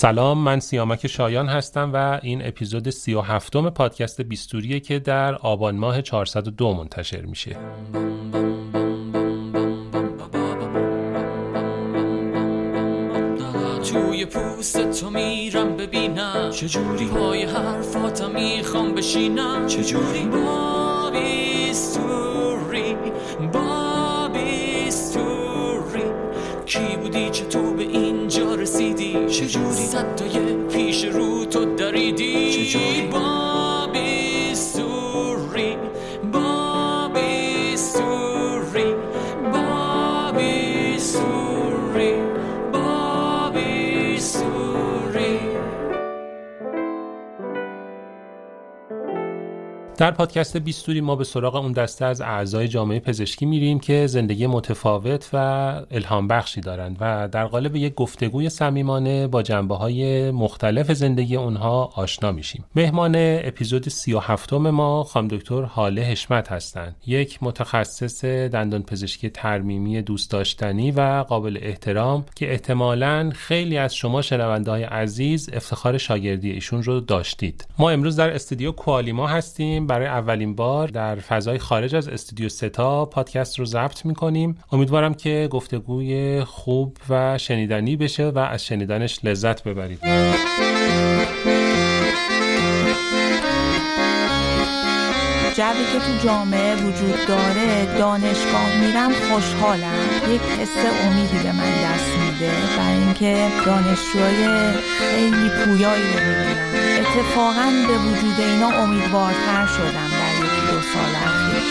سلام من سیامک شایان هستم و این اپیزود سی و هفتم پادکست بیستوریه که در آبان ماه 402 منتشر میشه. توی پوست تو میرم ببینم. چجوری پای حرفاتم می‌خوام بشینم. چجوری با بیستوری با بیستوری کی بودی؟ چه تو به اینجا رسیدی؟ چجوری؟ صدای پیش رو تو دریدی؟ چجوری؟ با در پادکست بیستوری ما به سراغ اون دسته از اعضای جامعه پزشکی میریم که زندگی متفاوت و الهام بخشی دارند و در قالب یک گفتگوی صمیمانه با جنبه های مختلف زندگی اونها آشنا میشیم. مهمان اپیزود 37 ما خانم دکتر حاله حشمت هستند. یک متخصص دندان پزشکی ترمیمی دوست داشتنی و قابل احترام که احتمالاً خیلی از شما شنونده های عزیز افتخار شاگردی ایشون رو داشتید. ما امروز در استودیو کوالیما هستیم برای اولین بار در فضای خارج از استودیو ستا پادکست رو ضبط می‌کنیم. امیدوارم که گفتگوی خوب و شنیدنی بشه و از شنیدنش لذت ببرید. جوی که تو جامعه وجود داره دانشگاه میرم خوشحالم. یک حس امیدی به من دست میده. برای اینکه دانشجوهای خیلی پویایی رو می‌بینم اتفاقا به وجود اینا امیدوارتر شدم در یکی دو سال اخیر.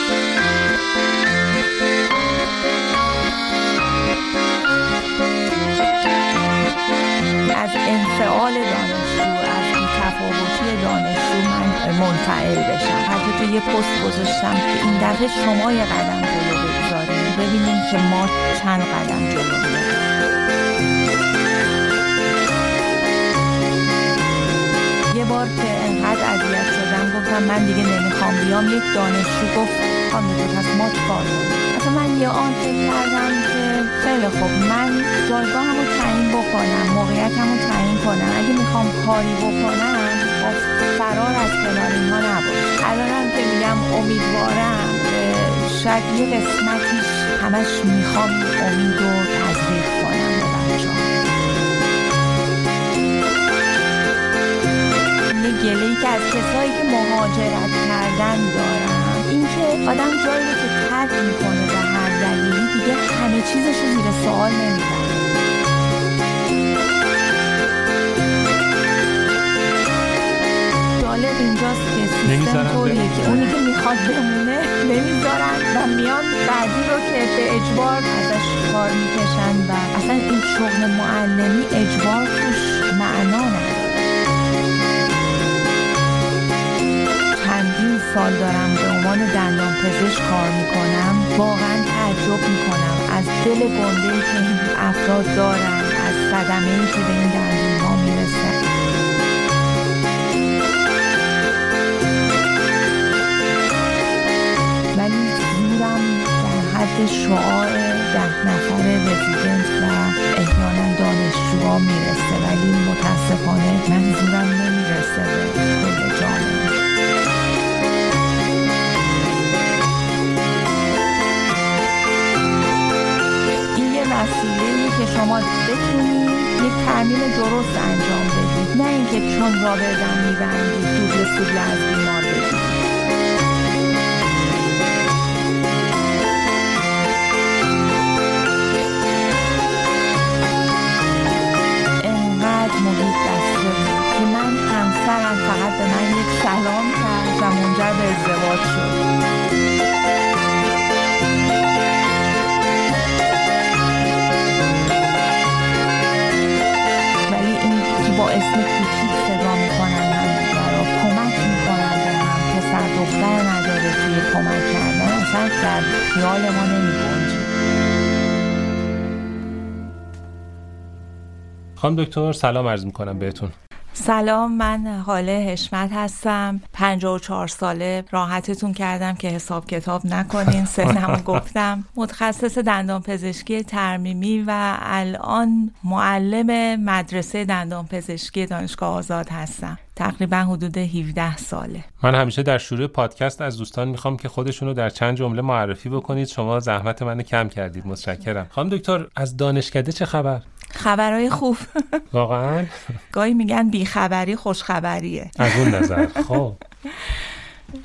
از انفعال دانشجو از بیتفاوتی دانشجو من منفعل بشم. حتی تو یه پست گذاشتم که این دفعه شما یه قدم جلو ببینیم که ما چند قدم جلو یه بار که انقدر اذیت شدم گفتم من دیگه نمی‌خوام بیام. یک دانشجو گفت خانم پس ما چیکار اصلا من یه آن فکر کردم که خیلی خوب من جایگاهم رو تعیین بکنم موقعیتم رو تعیین کنم. اگه می‌خوام کاری بکنم با فرار از کنار اینها نباش الانم که میگم امیدوارم شاید یه قسمتیش همش می‌خوام امید رو تزریق کنم به بچه یه گله که از کسایی که مهاجرت کردن دارم. اینکه آدم جایی که ترک می‌کنه به هر دلیلی دیگه همه چیزش زیر سوال نمی‌بره. اینجاست که سیستم طوریه که اونی که می‌خواد بمونه نمی‌ذارن و میان بعدی رو که به اجبار ازش کار می‌کشن و اصلا این شغل معلمی اجبار توش معنا نداره. چندین سال دارم به عنوان دندان پزشک کار می‌کنم. واقعا تعجب می‌کنم. از دل گنده که این افراد دارن از صدمه ای که به این دندون شعاع ده نفر رزیدنت و احیانا دانشجوها می‌رسه ولی متاسفانه من زورم نمی‌رسه به کل جامعه. وسیله که شما بتونید یک ترمیم درست انجام بدید. نه اینکه چون را بدن میبندید دوبل سوبل از بیمار. سلام کرد و منجر به ازدواج شد. با اسم کوچیک صدا می‌کنن هم را کمک می‌کنن به هم پسر دختر نداره توی کمک کردن. اصلا در خیال ما نمی خانم دکتر سلام عرض می‌کنم بهتون. سلام من حاله حشمت هستم. 54 ساله. راحتتون کردم که حساب کتاب نکنین. سنمو گفتم. متخصص دندان پزشکی ترمیمی و الان معلم مدرسه دندان پزشکی دانشگاه آزاد هستم. تقریبا حدود 17 ساله. من همیشه در شروع پادکست از دوستان می‌خوام که خودشونو در چند جمله معرفی بکنید. شما زحمت منو کم کردید. متشکرم. خانم دکتر از دانشکده چه خبر؟ خبرهای خوب. واقعا؟ گاهی میگن بیخبری خوشخبریه. از اون نظر. خب.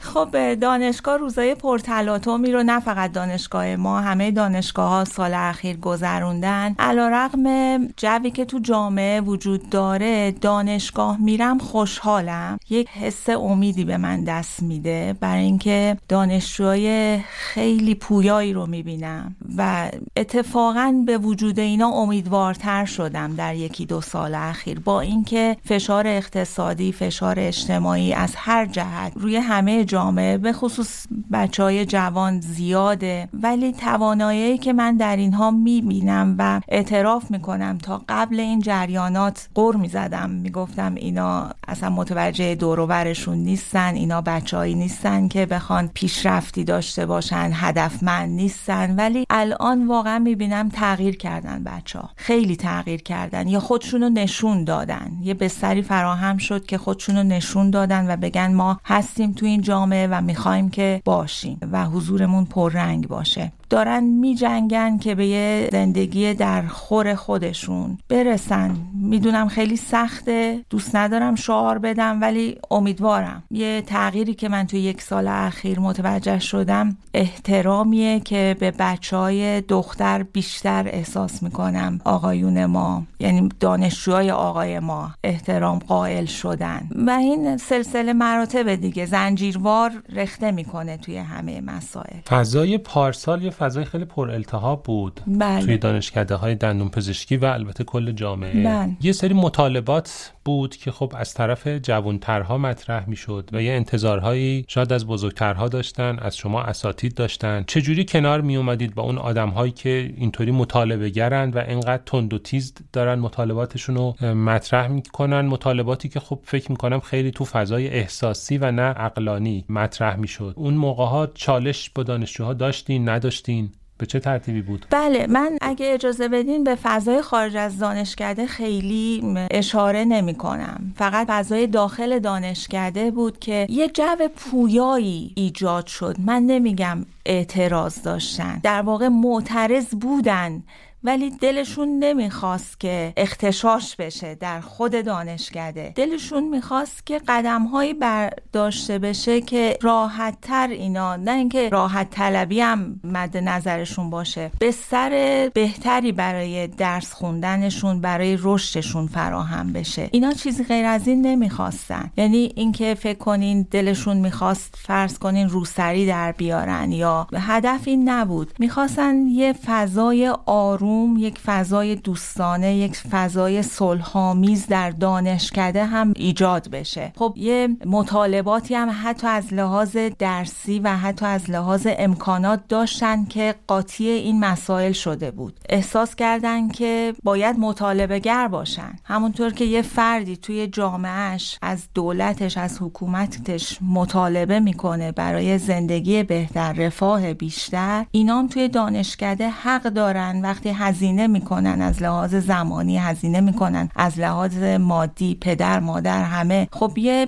خب دانشگاه روزای پرتلاطمی رو نه فقط دانشگاه ما همه دانشگاه ها سال اخیر گذروندن. علا رقم جوی که تو جامعه وجود داره دانشگاه میرم خوشحالم. یک حس امیدی به من دست میده برای اینکه دانشجوهای خیلی پویایی رو می‌بینم و اتفاقا به وجود اینا امیدوارتر شدم در یکی دو سال اخیر. با اینکه فشار اقتصادی فشار اجتماعی از هر جهت روی همه جامعه به خصوص بچه های جوان زیاده. ولی توانایی که من در اینها می‌بینم و اعتراف می‌کنم تا قبل این جریانات قر می‌زدم. می‌گفتم اینا اصلا متوجه دوروبرشون نیستن اینا بچههایی نیستن که بخوان پیشرفتی داشته باشن هدفمند نیستن. ولی الان واقعا می‌بینم تغییر کردن بچه ها خیلی تغییر کردن. یا خودشونو نشون دادن. یه بستری فراهم شد که خودشونو نشون دادن و بگن ما هستیم تو این جامعه و می‌خوایم که باشیم و حضورمون پررنگ باشه. دارن می جنگن که به یه زندگی در خور خودشون برسن. می‌دونم خیلی سخته دوست ندارم شعار بدم ولی امیدوارم. یه تغییری که من توی یک سال اخیر متوجه شدم احترامیه که به بچه های دختر بیشتر احساس می‌کنم آقایون ما یعنی دانشجوهای آقای ما احترام قائل شدن. و این سلسله مراتب دیگه زنجیروار رخته می‌کنه توی همه مسائل. فضای پارسال یه فضای خیلی پر التهاب بود بله. توی دانشکده های دندون پزشکی و البته کل جامعه. بله. یه سری مطالبات بود که خب از طرف جوانترها مطرح می‌شد و یه انتظارهایی شاید از بزرگترها داشتن از شما اساتید داشتن. چجوری کنار می اومدید با اون آدمهایی که اینطوری مطالبه گرند و اینقدر تند و تیز دارن مطالباتشون رو مطرح می‌کنن؟ مطالباتی که خب فکر می‌کنم خیلی تو فضای احساسی و نه عقلانی مطرح می‌شد. اون موقع ها چالش با دانشجوها داشتین نداشتین؟ به چه ترتیبی بود؟ بله من اگه اجازه بدین به فضای خارج از دانشکده خیلی اشاره نمی کنم. فقط فضای داخل دانشکده بود که یه جو پویایی ایجاد شد. من نمیگم اعتراض داشتن. در واقع معترض بودن ولی دلشون نمی‌خواست که اختشاش بشه در خود دانشکده. دلشون می‌خواست که قدم هایی برداشته بشه که راحت تر اینا نه اینکه راحت طلبی هم مد نظرشون باشه. بستر بهتری برای درس خوندنشون برای رشدشون فراهم بشه. اینا چیزی غیر از این نمی‌خواستن. یعنی اینکه فکر کنین دلشون می‌خواست فرض کنین روسری در بیارن یا هدف این نبود. می‌خواستن یه فضای آروم یک فضای دوستانه یک فضای صلحآمیز در دانشکده هم ایجاد بشه. خب یه مطالباتی هم حتی از لحاظ درسی و حتی از لحاظ امکانات داشتن که قاطی این مسائل شده بود. احساس کردن که باید مطالبه گر باشن. همونطور که یه فردی توی جامعهش از دولتش از حکومتش مطالبه می‌کنه برای زندگی بهتر رفاه بیشتر اینام توی دانشکده حق دارن. وقتی هزینه می‌کنن از لحاظ زمانی هزینه می‌کنن از لحاظ مادی پدر مادر همه. خب یه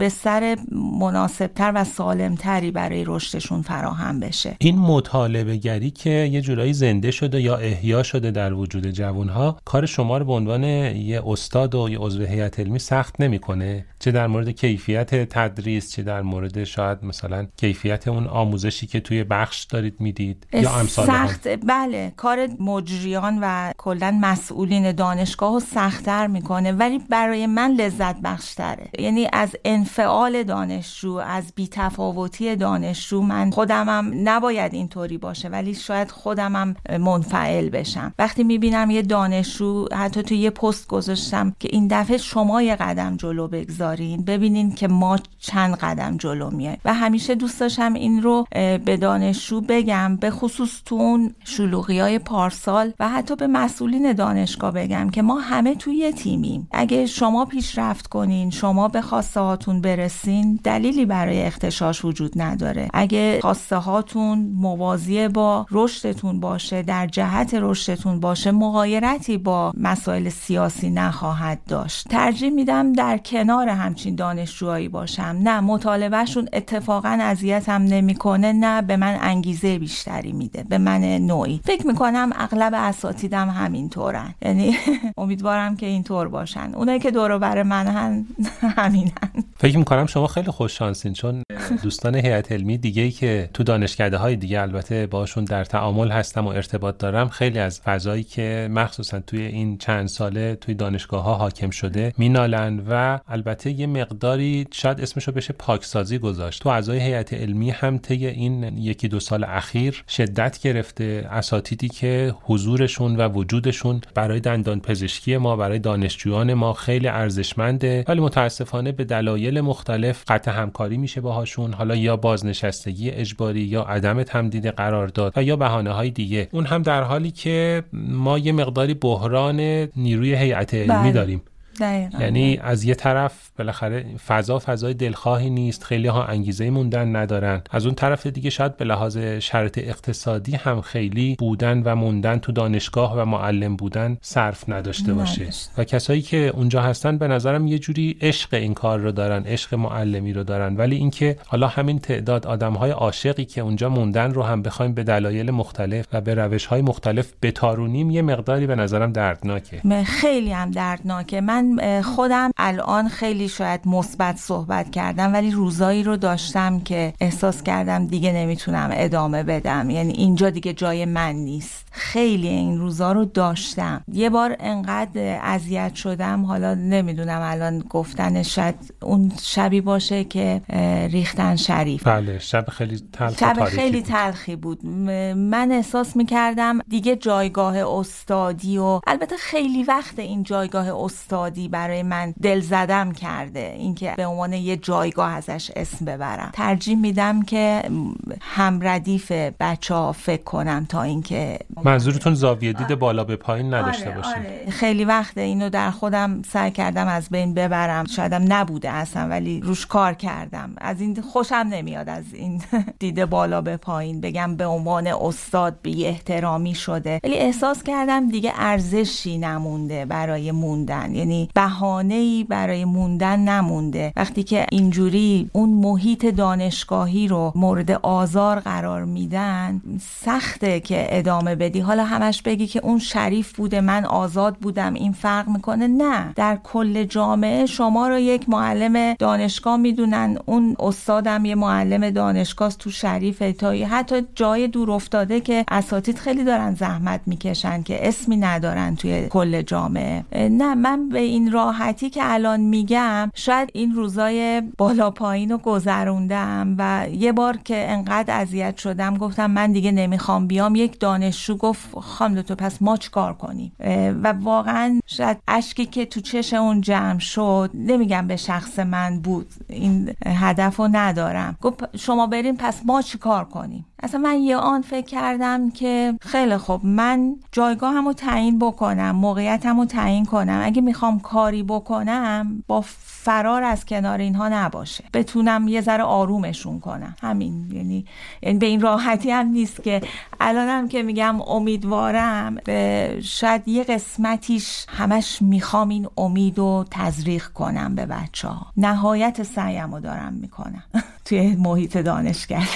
بستر مناسبتر و سالمتری برای رشدشون فراهم بشه. این مطالبه گری که یه جورایی زنده شده یا احیا شده در وجود جوانها کار شما رو به عنوان یه استاد و یه عضو هیئت علمی سخت نمی‌کنه؟ چه در مورد کیفیت تدریس چه در مورد شاید مثلا کیفیت اون آموزشی که توی بخش دارید می‌دید یا امثال سخت بله کار مجریان و کلا مسئولین دانشگاه رو سختتر می‌کنه ولی برای من لذت بخشتره. یعنی از انفعال دانشجو از بیتفاوتی دانشجو من خودمم نباید اینطوری باشه ولی شاید خودمم منفعل بشم. وقتی می‌بینم یه دانشجو حتی تو یه پست گذاشتم که این دفعه شما یه قدم جلو بگذار ببینین که ما چند قدم جلو میایم. و همیشه دوست داشتم این رو به دانشجو بگم به خصوص تو اون شلوغی های پارسال و حتی به مسئولین دانشگاه بگم که ما همه توی یه تیمیم. اگه شما پیشرفت کنین شما به خواسته هاتون برسین دلیلی برای اختشاش وجود نداره. اگه خواسته هاتون موازی با رشدتون باشه در جهت رشدتون باشه مغایرتی با مسائل سیاسی نخواهد داشت. ترجیح میدم در کنار همچین دانشجوهایی باشم. نه مطالبهشون اتفاقا اذیتم نمی‌کنه نه به من انگیزه بیشتری میده به من نوعی. فکر می‌کنم اغلب اساتیدم همینطورن. یعنی امیدوارم که اینطور باشن. اونایی که دور بر من هن همینن. فکر می‌کنم شما خیلی خوش شانسین چون دوستان هیئت علمی دیگه ای که تو دانشکده های دیگه البته باشون در تعامل هستم و ارتباط دارم خیلی از فضایی که مخصوصا توی این چند ساله توی دانشگاه ها حاکم شده مینالن و البته یه مقداری شاید اسمشو بشه پاکسازی گذاشت. تو اعضای هیئت علمی هم طی این یکی دو سال اخیر شدت گرفته اساتیدی که حضورشون و وجودشون برای دندان پزشکی ما برای دانشجویان ما خیلی ارزشمنده. ولی متاسفانه به دلایل مختلف قطع همکاری میشه باهاشون. حالا یا بازنشستگی اجباری یا عدم تمدید قرارداد و یا بهانه های دیگه. اون هم در حالی که ما یه مقداری بحران نیروی هیئت علمی بله. داریم. یعنی از یه طرف بالاخره فضا فضای دلخواهی نیست خیلی ها انگیزه موندن ندارن. از اون طرف دیگه شاید به لحاظ شرط اقتصادی هم خیلی بودن و موندن تو دانشگاه و معلم بودن صرف نداشته باشه. و کسایی که اونجا هستن به نظرم یه جوری عشق این کار رو دارن عشق معلمی رو دارن. ولی اینکه حالا همین تعداد آدم های عاشقی که اونجا موندن رو هم بخوایم به دلایل مختلف و به روش های مختلف بتارونیم یه مقداری به نظرم دردناکه. خیلی هم دردناکه. من خودم الان خیلی شاید مثبت صحبت کردم ولی روزایی رو داشتم که احساس کردم دیگه نمی‌تونم ادامه بدم. یعنی اینجا دیگه جای من نیست. خیلی این روزا رو داشتم. یه بار انقدر اذیت شدم. حالا نمی‌دونم الان گفتن شاید اون شبی باشه که ریختن شریف. بله شب خیلی تلخ شب خیلی تلخی بود. من احساس می‌کردم دیگه جایگاه استادی و البته خیلی وقت این جایگاه استادی برای من دل زدم کرده. اینکه به عنوان یه جایگاه ازش اسم ببرم. ترجیح میدم که هم ردیف بچه ها فکر کنم تا اینکه منظورتون زاویه دید بالا به پایین نداشته آره، باشیم. آره. خیلی وقت اینو در خودم سعی کردم از بین ببرم. شایدم نبوده اصلا ولی روش کار کردم. از این خوشم نمیاد از این دیده بالا به پایین. بگم به عنوان استاد بی احترامی شده. ولی احساس کردم دیگه ارزشی نمونده برای موندن. یعنی بهانه ای برای موندن نمونده. وقتی که اینجوری اون محیط دانشگاهی رو مورد آزار قرار میدن سخته که ادامه بدی. حالا همش بگی که اون شریف بوده من آزاد بودم این فرق می‌کنه. نه. در کل جامعه شما رو یک معلم دانشگاه می‌دونن. اون استادم یه معلم دانشگاه تو شریف تا حتی جای دور افتاده که اساتید خیلی دارن زحمت می‌کشن که اسمی ندارن توی کل جامعه. نه من به این راحتی که الان میگم شاید این روزای بالا پایین رو گذروندم و یه بار که انقدر اذیت شدم گفتم من دیگه نمی‌خوام بیام. یک دانشجو گفت خانم تو پس ما کار کنیم؟ و واقعا شاید اشکی که تو چش اون جمع شد نمیگم به شخص من بود این هدف رو ندارم. گفت شما بریم پس ما کار کنیم؟ اصلا من یه آن فکر کردم که خیلی خوب من جایگاه رو تعیین بکنم موقعیتم رو تعیین کنم. اگه می‌خوام کاری بکنم با فرار از کنار اینها نباشه. بتونم یه ذره آرومشون کنم. همین یعنی یعنی به این راحتی هم نیست که الانم که میگم امیدوارم شاید یه قسمتیش همش می‌خوام این امید و تزریق کنم به بچه ها نهایت سعیم رو دارم می‌کنم. توی محیط دانشگاه.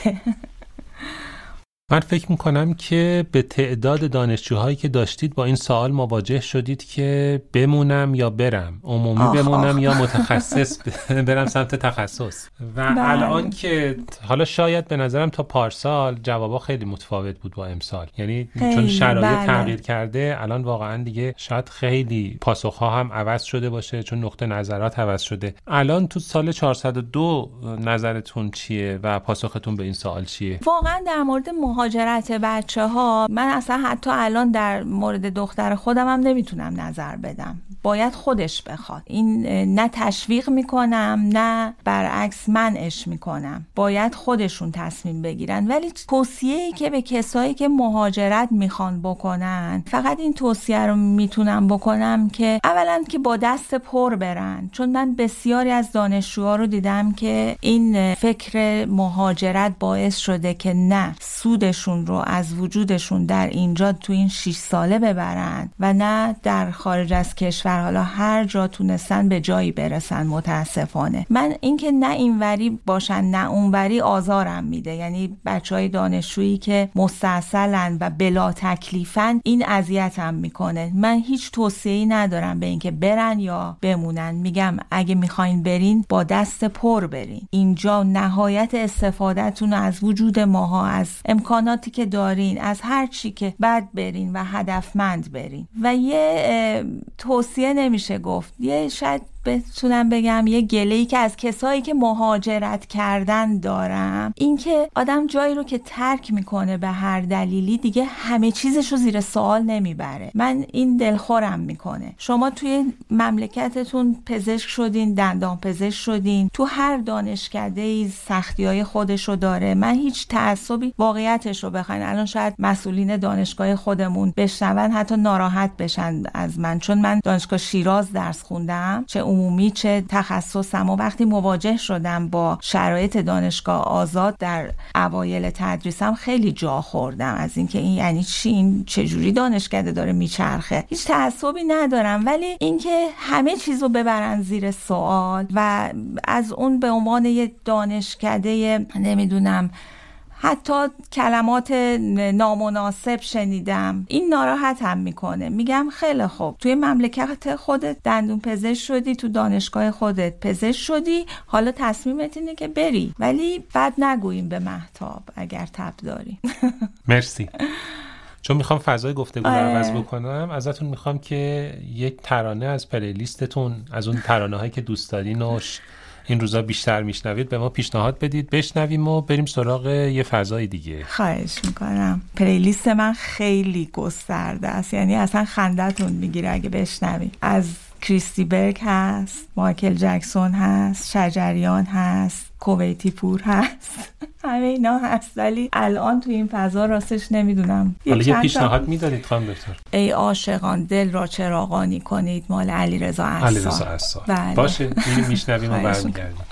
من فکر می‌کنم که به تعداد دانشجوهایی که داشتید با این سوال مواجه شدید که بمونم یا برم. عمومی بمونم یا متخصص برم سمت تخصص. و بله. الان که حالا شاید به نظرم تا پارسال جوابا خیلی متفاوت بود با امسال. یعنی چون شرایط بله. تغییر کرده الان واقعا دیگه شاید خیلی پاسخها هم عوض شده باشه چون نقطه نظرات عوض شده. الان تو سال 402 نظرتون چیه و پاسختون به این سوال چیه؟ واقعا در مورد مهاجرت بچه ها من اصلا حتی الان در مورد دختر خودم هم نمی‌تونم نظر بدم. باید خودش بخواد. این نه تشویق می‌کنم نه برعکس منعش می‌کنم. باید خودشون تصمیم بگیرن. ولی توصیه ای که به کسایی که مهاجرت می‌خوان بکنن فقط این توصیه رو می‌تونم بکنم که اولا که با دست پر برن. چون من بسیاری از دانشجوها رو دیدم که این فکر مهاجرت باعث شده که نه سودشون رو از وجودشون در اینجا تو این 6 ساله ببرن و نه در خارج از کشور حالا هر جا تونستن به جایی برسن متاسفانه. من اینکه نه اینوری باشن نه اونوری آزارم میده. یعنی بچه های دانشجویی که مستاصلن و بلا تکلیفن این اذیتم می‌کنه. من هیچ توصیه‌ای ندارم به اینکه برن یا بمونن. میگم اگه می‌خواین برین با دست پر برین. اینجا نهایت استفادهتون از وجود ماها از امکاناتی که دارین از هر چی که بعد برین و هدفمند برین. و یه توصیه نمیشه گفت. یه شاید بتونم بگم یه گله ای که از کسایی که مهاجرت کردن دارم. اینکه آدم جایی رو که ترک می‌کنه به هر دلیلی دیگه همه چیزش رو زیر سوال نمی‌بره. من این دلخورم می‌کنه. شما توی مملکتتون پزشک شدین دندان پزشک شدین تو هر دانشکده ای سختی های خودش رو داره. من هیچ تعصبی واقعیتش رو بخواین. الان شاید مسئولین دانشگاه خودمون بشنون حتی ناراحت بشن از من. چون من دانشگاه شیراز درس خوندم چه عمومی چه تخصصم و وقتی مواجه شدم با شرایط دانشگاه آزاد در اوایل تدریسم خیلی جا خوردم. از اینکه این یعنی چی؟ این چجوری دانشکده داره میچرخه؟ هیچ تعصبی ندارم. ولی اینکه همه چیز رو ببرن زیر سوال و از اون به عنوان یه دانشکده نمی‌دونم حتی کلمات نامناسب شنیدم. این ناراحت هم می‌کنه. میگم خیلی خوب. توی مملکت خودت دندون پزشک شدی تو دانشگاه خودت پزشک شدی. حالا تصمیمت اینه که بری. ولی بد نگوییم به محتاب اگر تب داری. مرسی. چون می‌خوام فضای گفتگو رو عوض بکنم ازتون می‌خوام که یک ترانه از پلیلیستتون از اون ترانه هایی که دوست دارین و این روزا بیشتر میشنوید به ما پیشنهاد بدید بشنویم و بریم سراغ یه فضای دیگه. خواهش می‌کنم. پلیلیست من خیلی گسترده است. یعنی اصلا خندتون می‌گیره اگه بشنوید. از کریستی برگ هست مایکل جکسون هست شجریان هست کویتی پور هست. همه اینا هست. ولی الان تو این فضا راستش نمی‌دونم. حالا یه پیشنهاد میدارید خانم دکتر؟ ای عاشقان دل را چراغانی کنید. مال علی رضا علی رضا بله. باشه میشنویم و برمیگردیم.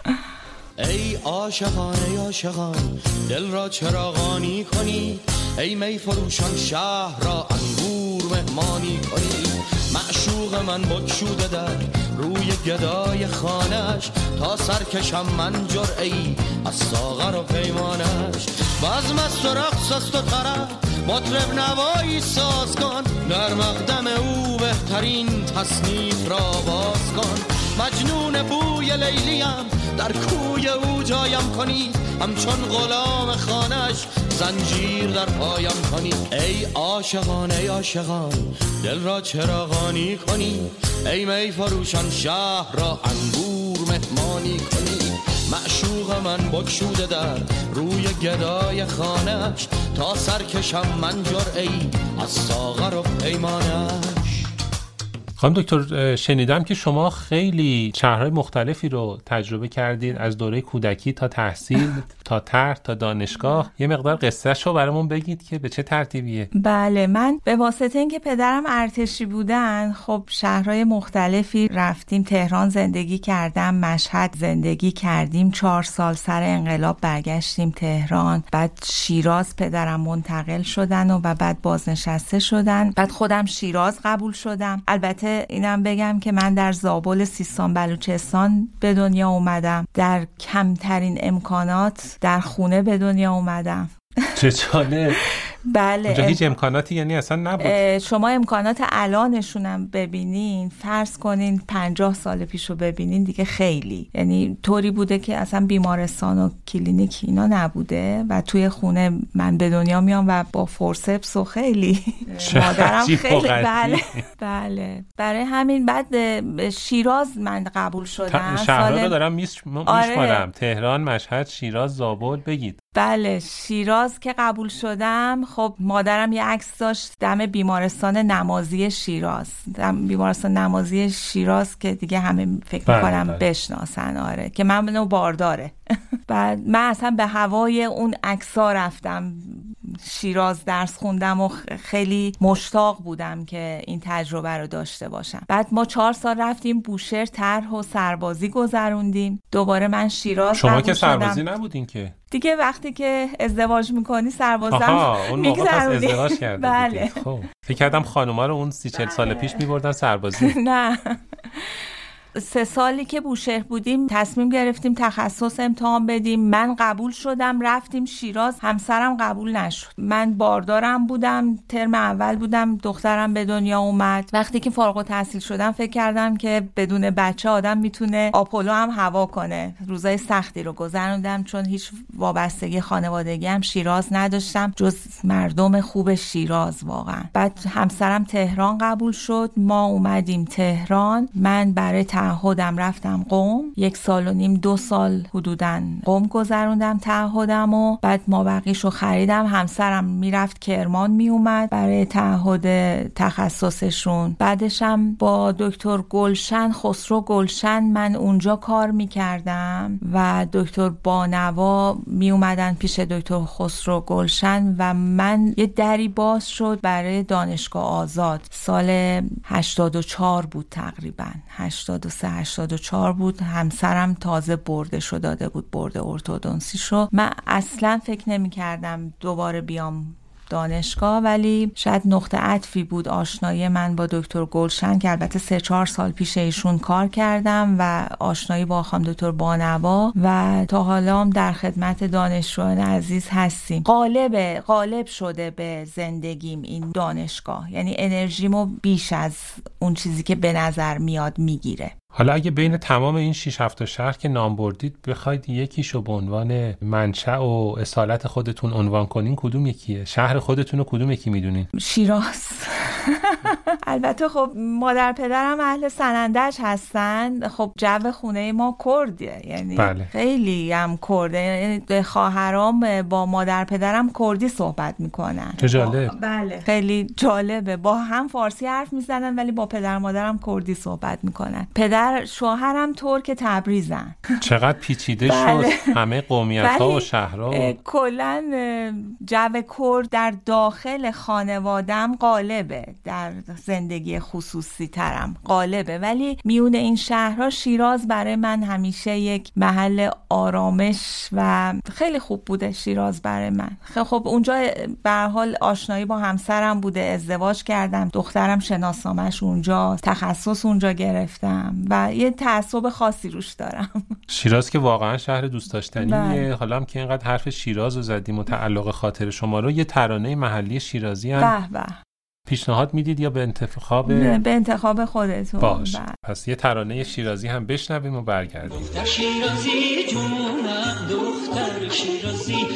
ای عاشقان ای عاشقان دل را چراغانی کنید ای می فروشان شهر را انگور مهمانی کنید معشوق من بکشوده در روی گدای خانش تا سرکشم من ای از ساغر و پیمانش بزم است و رقص است و طرف مطرب نوایی ساز کن. در مقدم او بهترین تصنیف را باز کن. مجنون بوی لیلیم. در کوی او جایم کنید. همچون غلام خانش زنجیر در پایم کنید. ای عاشقان ای عاشقان دل را چراغانی کنید ای می فروشان شهر را انگور مهمانی کنید معشوق من بکشوده در روی گدای خانش تا سرکشم من ای از ساغر و پیمانش خانم دکتر شنیدم که شما خیلی شهرهای مختلفی رو تجربه کردید از دوره کودکی تا تحصیل تا طرح تا دانشگاه. یه مقدار قصه رو برامون بگید که به چه ترتیبیه. بله من به واسطه اینکه پدرم ارتشی بودن خب شهرهای مختلفی رفتیم. تهران زندگی کردم مشهد زندگی کردیم. چهار سال سر انقلاب برگشتیم تهران. بعد شیراز پدرم منتقل شدن و بعد بازنشسته شدن. بعد خودم شیراز قبول شدم. البته اینم بگم که من در زابل سیستان بلوچستان به دنیا اومدم. در کمترین امکانات در خونه به دنیا اومدم. چه چاله بله. اونجا هیچ امکاناتی یعنی اصلا نبود. شما امکانات الانشونم ببینین فرض کنین پنجاه سال پیش رو ببینین دیگه خیلی. یعنی طوری بوده که اصلا بیمارستان و کلینیک اینا نبوده و توی خونه من به دنیا میام و با فورسپس و خیلی. مادرم خیلی بله. بله. برای همین بعد شیراز من قبول شدم. شهرها رو دارم میشمارم آره. تهران مشهد شیراز زابل بگید. بله شیراز که قبول شدم خب مادرم یه عکس داشت دم بیمارستان نمازی شیراز دم بیمارستان نمازی شیراز که دیگه همه فکر بله، می‌کنم بله. بشناسن آره که من بارداره بعد من اصلا به هوای اون عکسا رفتم. شیراز درس خوندم و خیلی مشتاق بودم که این تجربه رو داشته باشم. بعد ما چهار سال رفتیم بوشهر طرح و سربازی گذروندیم. دوباره من شیراز شما که شدم. سربازی نبودین که. دیگه وقتی که ازدواج می‌کنی سربازم می‌گذرونی. ازدواج کرده بله. خب. فکر کردم خانوما رو اون سی چل سال پیش میبردن سربازی. نه. سه سالی که بوشهر بودیم تصمیم گرفتیم تخصص امتحان بدیم. من قبول شدم رفتیم شیراز. همسرم قبول نشد. من باردارم بودم ترم اول بودم دخترم به دنیا اومد. وقتی که فارغ التحصیل شدم فکر کردم که بدون بچه آدم می‌تونه آپولو هم هوا کنه. روزای سختی رو گذروندم چون هیچ وابستگی خانوادگی هم شیراز نداشتم. جز مردم خوب شیراز واقعا. بعد همسرم تهران قبول شد. ما اومدیم تهران. من برای تعهدم رفتم قوم. یک سال و نیم دو سال حدودا قوم گذروندم تعهدم و بعد ما بقیشو خریدم. همسرم می‌رفت کرمان میومد برای تعهد تخصصشون. بعدشم با دکتر گلشن خسرو گلشن من اونجا کار می‌کردم و دکتر بانوا میومدن پیش دکتر خسرو گلشن و من یه دری باز شد برای دانشگاه آزاد. سال 84 بود تقریبا. 83 84 بود. همسرم تازه برده شو داده بود برده ارتودنسی شو من اصلا فکر نمی کردم دوباره بیام دانشگاه ولی شاید نقطه عطفی بود آشنایی من با دکتر گلشن که البته سه چهار سال پیش ایشون کار کردم و آشنایی با خانم دکتر بانوا و تا حالا هم در خدمت دانشجویان عزیز هستیم. غالب غالب شده به زندگیم این دانشگاه. یعنی انرژیمو بیش از اون چیزی که به نظر میاد می‌گیره. حالا اگه بین تمام این 6 7 شهر که نام بردید بخواید یکیشو به عنوان منشأ و اصالت خودتون عنوان کنین کدوم یکیه؟ شهر خودتون رو کدوم یکی می‌دونین؟ شیراز. البته خب مادر پدرم اهل سنندج هستن. خب جو خونه ما کردیه. یعنی بله. خیلی هم کرده. یعنی خواهرام با مادر پدرم کردی صحبت می‌کنن. چه جالب. بله. خیلی جالبه. با هم فارسی حرف می‌زنن ولی با پدر مادرم کردی صحبت می‌کنن. پدر شوهرم ترک تبریزن. چقدر پیچیده بله. شد همه قومیت ها و شهرها. کلا جو کرد در داخل خانوادم غالبه. در زندگی خصوصی ترم غالبه. ولی میون این شهرها شیراز برای من همیشه یک محل آرامش و خیلی خوب بوده شیراز برای من. خب خب اونجا به حال آشنایی با همسرم بوده. ازدواج کردم. دخترم شناسنامش اونجا. تخصص اونجا گرفتم. و یه تعصب خاصی روش دارم. شیراز که واقعا شهر دوست داشتنیه. بله. حالا هم که اینقدر حرف شیراز رو زدیم و تعلق خاطر شما رو یه ترانه محلی شیرازی هم به به. پیشنهاد می‌دید یا به انتخاب به به انتخاب خودتون. باش. بله. پس یه ترانه شیرازی هم بشنویم و برگردیم. دختر شیرازی جونم دختر شیرازی.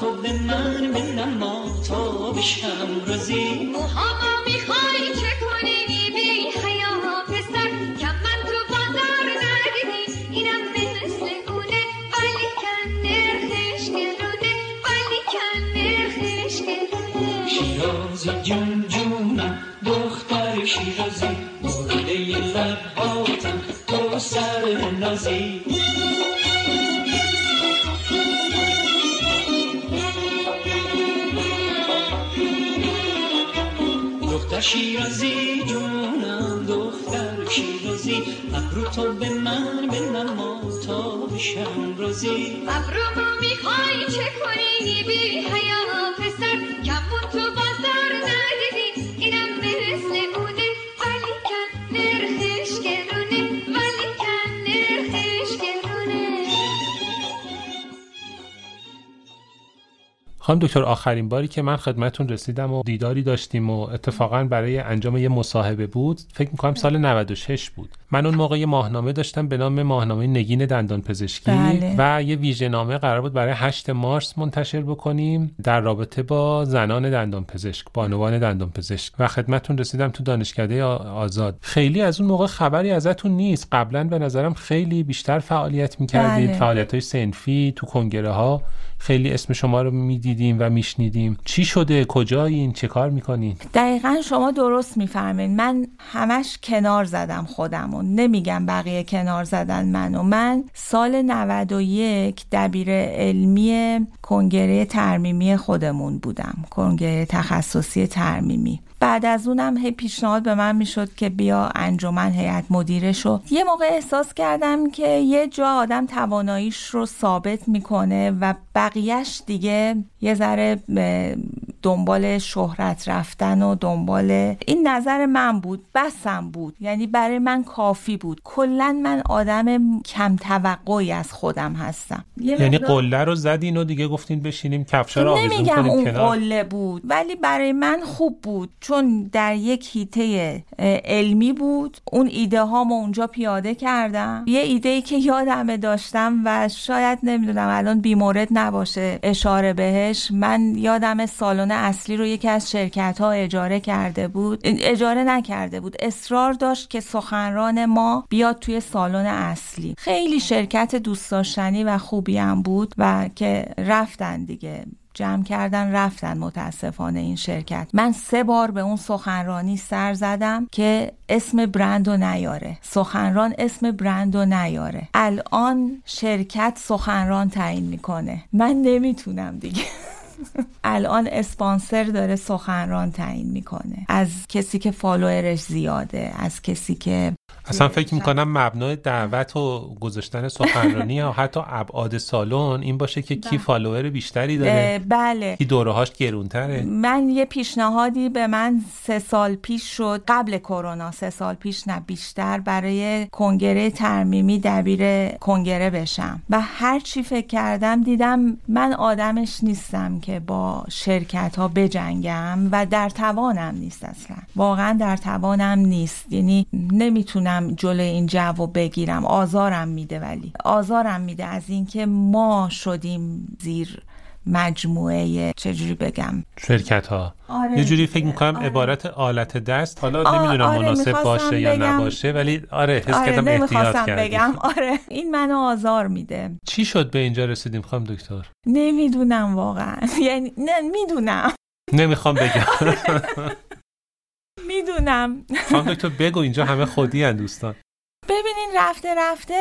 تو به من بنما تا بشم رازی. می‌خوای شیرازی جون جونم دختر شیرازی مرده لباتم تو سر نازی. دختر شیرازی جونم دختر شیرازی ابرو تو به من بنما تا بشم رازی ابرومو می‌خوای چه کنی؟ بی حیا پسر خانم دکتر آخرین باری که من خدمتون رسیدم و دیداری داشتیم و اتفاقا برای انجام یه مصاحبه بود. فکر می‌کنم سال 96 بود. من اون موقع یه ماهنامه داشتم به نام ماهنامه نگین دندان پزشکی بله. و یه ویژه نامه قرار بود برای 8 مارس منتشر بکنیم در رابطه با زنان دندان پزشک بانوان دندان پزشک. و خدمتون رسیدم تو دانشکده آزاد. خیلی از اون موقع خبری ازتون نیست. قبلا به نظرم خیلی بیشتر فعالیت می‌کردید. بله. فعالیت های سنفی تو کنگره ها خیلی اسم شما رو می‌دیدیم و میشنیدیم. چی شده؟ کجایین؟ چه کار می‌کنین؟ دقیقا شما درست میفرمین من همش کنار زدم خودمو. نمیگم بقیه کنار زدن منو. من سال 91 دبیر علمی کنگره ترمیمی خودمون بودم. کنگره تخصصی ترمیمی. بعد از اونم هی پیشنهاد به من می‌شد که بیا انجمن هیئت مدیرش رو. یه موقع احساس کردم که یه جا آدم تواناییش رو ثابت می‌کنه و بقیهش دیگه یه ذره دنبال شهرت رفتن و دنبال این نظر من بود بسم بود. یعنی برای من کافی بود. کلا من آدم کم توقعی از خودم هستم. یعنی قله رو زدین و دیگه گفتین بشینیم کفشا رو آویزون نمیگم کنیم اون کنار؟ قله بود ولی برای من خوب بود. چون در یک هیته علمی بود. اون ایده هامو اونجا پیاده کردم. یه ایده ای که یادمه داشتم و شاید نمی‌دونم الان بیمورد نباشه. اشاره بهش. من یادم سالن اصلی رو یکی از شرکت ها اجاره کرده بود. اجاره نکرده بود. اصرار داشت که سخنران ما بیاد توی سالن اصلی. خیلی شرکت دوست داشتنی و خوبی هم بود و که رفتن دیگه. جمع کردن رفتن متاسفانه این شرکت. من سه بار به اون سخنرانی سر زدم که اسم برند و نیاره. سخنران اسم برند و نیاره. الان شرکت سخنران تعیین می‌کنه. من نمی‌تونم دیگه. الان اسپانسر داره سخنران تعیین می‌کنه. از کسی که فالوورش زیاده از کسی که اصلا فکر می‌کنم مبنای دعوت و گذاشتن سخنرانی یا حتی ابعاد سالن این باشه که کی فالوور بیشتری داره. بله. کی دوره هاش گرونتره. من یه پیشنهادی به من سه سال پیش شد. قبل کرونا سه سال پیش نه بیشتر برای کنگره ترمیمی دبیر کنگره بشم. و هر چی فکر کردم دیدم من آدمش نیستم که با شرکت ها بجنگم و در توانم نیست اصلا. واقعا در توانم نیست. یعنی نمی‌تونم جلوی این جو بگیرم. آزارم میده ولی. آزارم میده از اینکه ما شدیم زیر مجموعه چجوری بگم. شرکت ها آره یه جوری فکر می‌کنم آره. عبارت آلت دست. حالا نمی‌دونم آره، مناسب باشه یا بگم- نباشه ولی آره حس آره کردم احتیاط بگم. آره این منو آزار میده. چی شد به اینجا رسیدیم خانم دکتر؟ نمی‌دونم واقعا. یعنی نه می‌دونم. نمی‌خوام بگم. می‌دونم. خانم دکتر بگو اینجا همه خودی هن دوستان. ببینین رفته رفته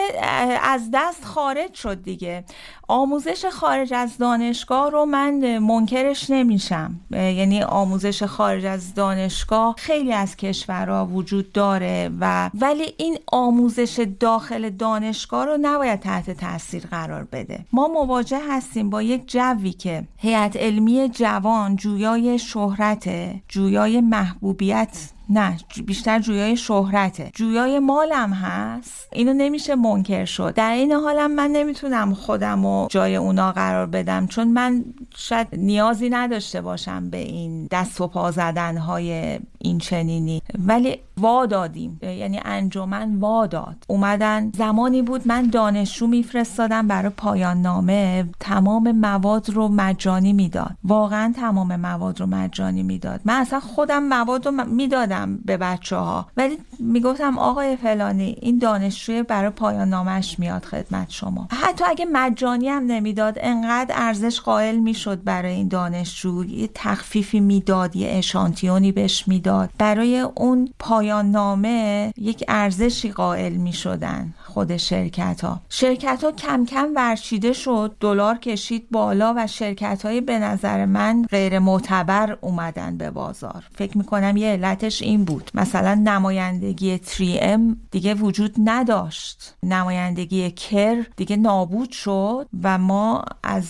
از دست خارج شد دیگه. آموزش خارج از دانشگاه رو من منکرش نمیشم. یعنی آموزش خارج از دانشگاه خیلی از کشورها وجود داره و ولی این آموزش داخل دانشگاه رو نباید تحت تاثیر قرار بده. ما مواجه هستیم با یک جوی که هیئت علمی جوان جویای شهرت جویای محبوبیت نه بیشتر جویای شهرته. جویای مالم هست؟ اینو نمیشه منکر شد. در این حالم من نمی‌تونم خودم و جای اونا قرار بدم چون من شاید نیازی نداشته باشم به این دست و پا زدن های این چنینی ولی وا دادیم یعنی انجمن وا داد اومدن. زمانی بود من دانشجو میفرستادم برای پایان نامه. تمام مواد رو مجانی می‌داد. واقعا تمام مواد رو مجانی می‌داد. من اصلا خودم مواد رو می‌دادم به بچه ها ولی می‌گفتم آقای فلانی این دانشجوی برای پایان نامش میاد خدمت شما. حتی اگه مجانی هم نمی‌داد انقدر ارزش قائل می‌شد برای این دانشجو. یه تخفیفی می‌داد یه اشانتیونی بهش می‌داد. برای اون پایان نامه یک ارزشی قائل می‌شدن. خود شرکت ها شرکت ها کم کم ورشیده شد دلار کشید بالا و شرکت های به نظر من غیر معتبر اومدن به بازار. فکر می‌کنم یه علتش این بود. مثلا نمایندگی 3M دیگه وجود نداشت. نمایندگی کر دیگه نابود شد و ما از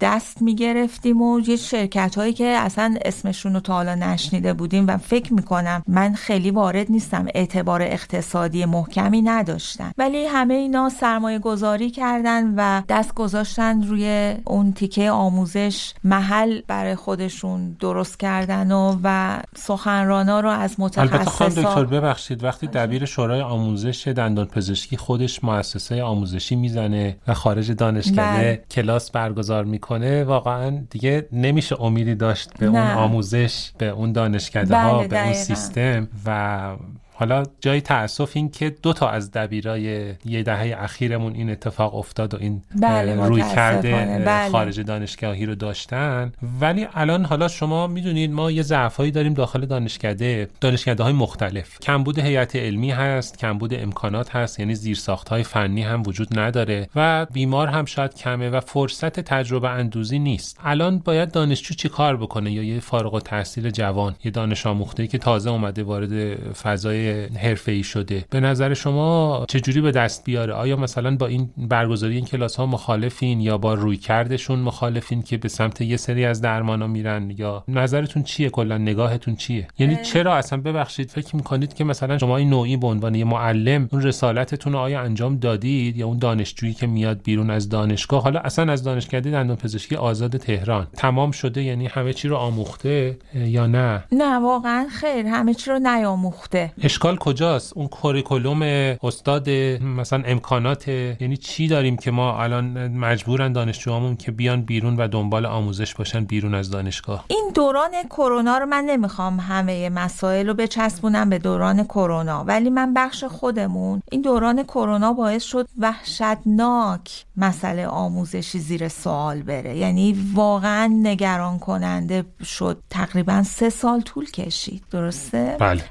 دست می‌گرفتیم و یه شرکت هایی که اصلا اسمشون رو تا حالا نشنیده بودیم و فکر می‌کنم من خیلی وارد نیستم. اعتبار اقتصادی محکمی نداشتن. ولی همه اینا سرمایه گذاری کردن و دست گذاشتن روی اون تیکه آموزش محل برای خودشون درست کردن و و سخنرانا رو از البته خانم دکتر متخصصا ببخشید وقتی دبیر شورای آموزش دندان پزشکی خودش مؤسسه آموزشی می‌زنه و خارج دانشکده بله. کلاس برگزار می‌کنه واقعا دیگه نمیشه امیدی داشت به اون نه. آموزش به اون دانشکده ها بله، به اون دقیقاً. سیستم و حالا جای تاسف این که دو تا از دبیرای یه دهه اخیرمون این اتفاق افتاد و این بله، روی. کرده بله. خارج دانشگاهی رو داشتن ولی الان حالا شما می‌دونید ما یه ضعفایی داریم داخل دانشکده دانشکده های مختلف کمبود هیئت علمی هست کمبود امکانات هست یعنی زیرساخت های فنی هم وجود نداره و بیمار هم شاید کمه و فرصت تجربه اندوزی نیست الان باید دانشجو چی کار بکنه یا یه فارغ التحصیل جوان یه دانش آموخته که تازه اومده وارد فضای حرفه‌ای شده. به نظر شما چجوری به دست بیاره؟ آیا مثلا با این برگزاری این کلاس ها مخالفین یا با روی کردشون مخالفین که به سمت یه سری از درمانا میرن؟ یا نظرتون چیه؟ کلا نگاهتون چیه؟ یعنی چرا اصلا؟ ببخشید فکر می‌کنید که مثلا شما این نوعی به عنوان یه معلم اون رسالتتون رو آیا انجام دادید یا اون دانشجویی که میاد بیرون از دانشگاه؟ حالا اصلا از دانشکده دندان پزشکی آزاد تهران. تمام شده؟ یعنی همه چی رو آموخته؟ اه، یا نه؟ نه واقعا خیر همه چی رو نیاموخته. اشکال کجاست؟ اون کوریکولوم استاد مثلا امکانات یعنی چی داریم که ما الان مجبورن دانشجوامون که بیان بیرون و دنبال آموزش باشن بیرون از دانشگاه؟ این دوران کرونا رو من نمی‌خوام همه مسائل رو بچسبونم به دوران کرونا ولی من بخش خودمون این دوران کرونا باعث شد وحشتناک مسئله آموزشی زیر سوال بره. یعنی واقعا نگران کننده شد. تقریبا سه سال طول کشید. درسته؟ بله.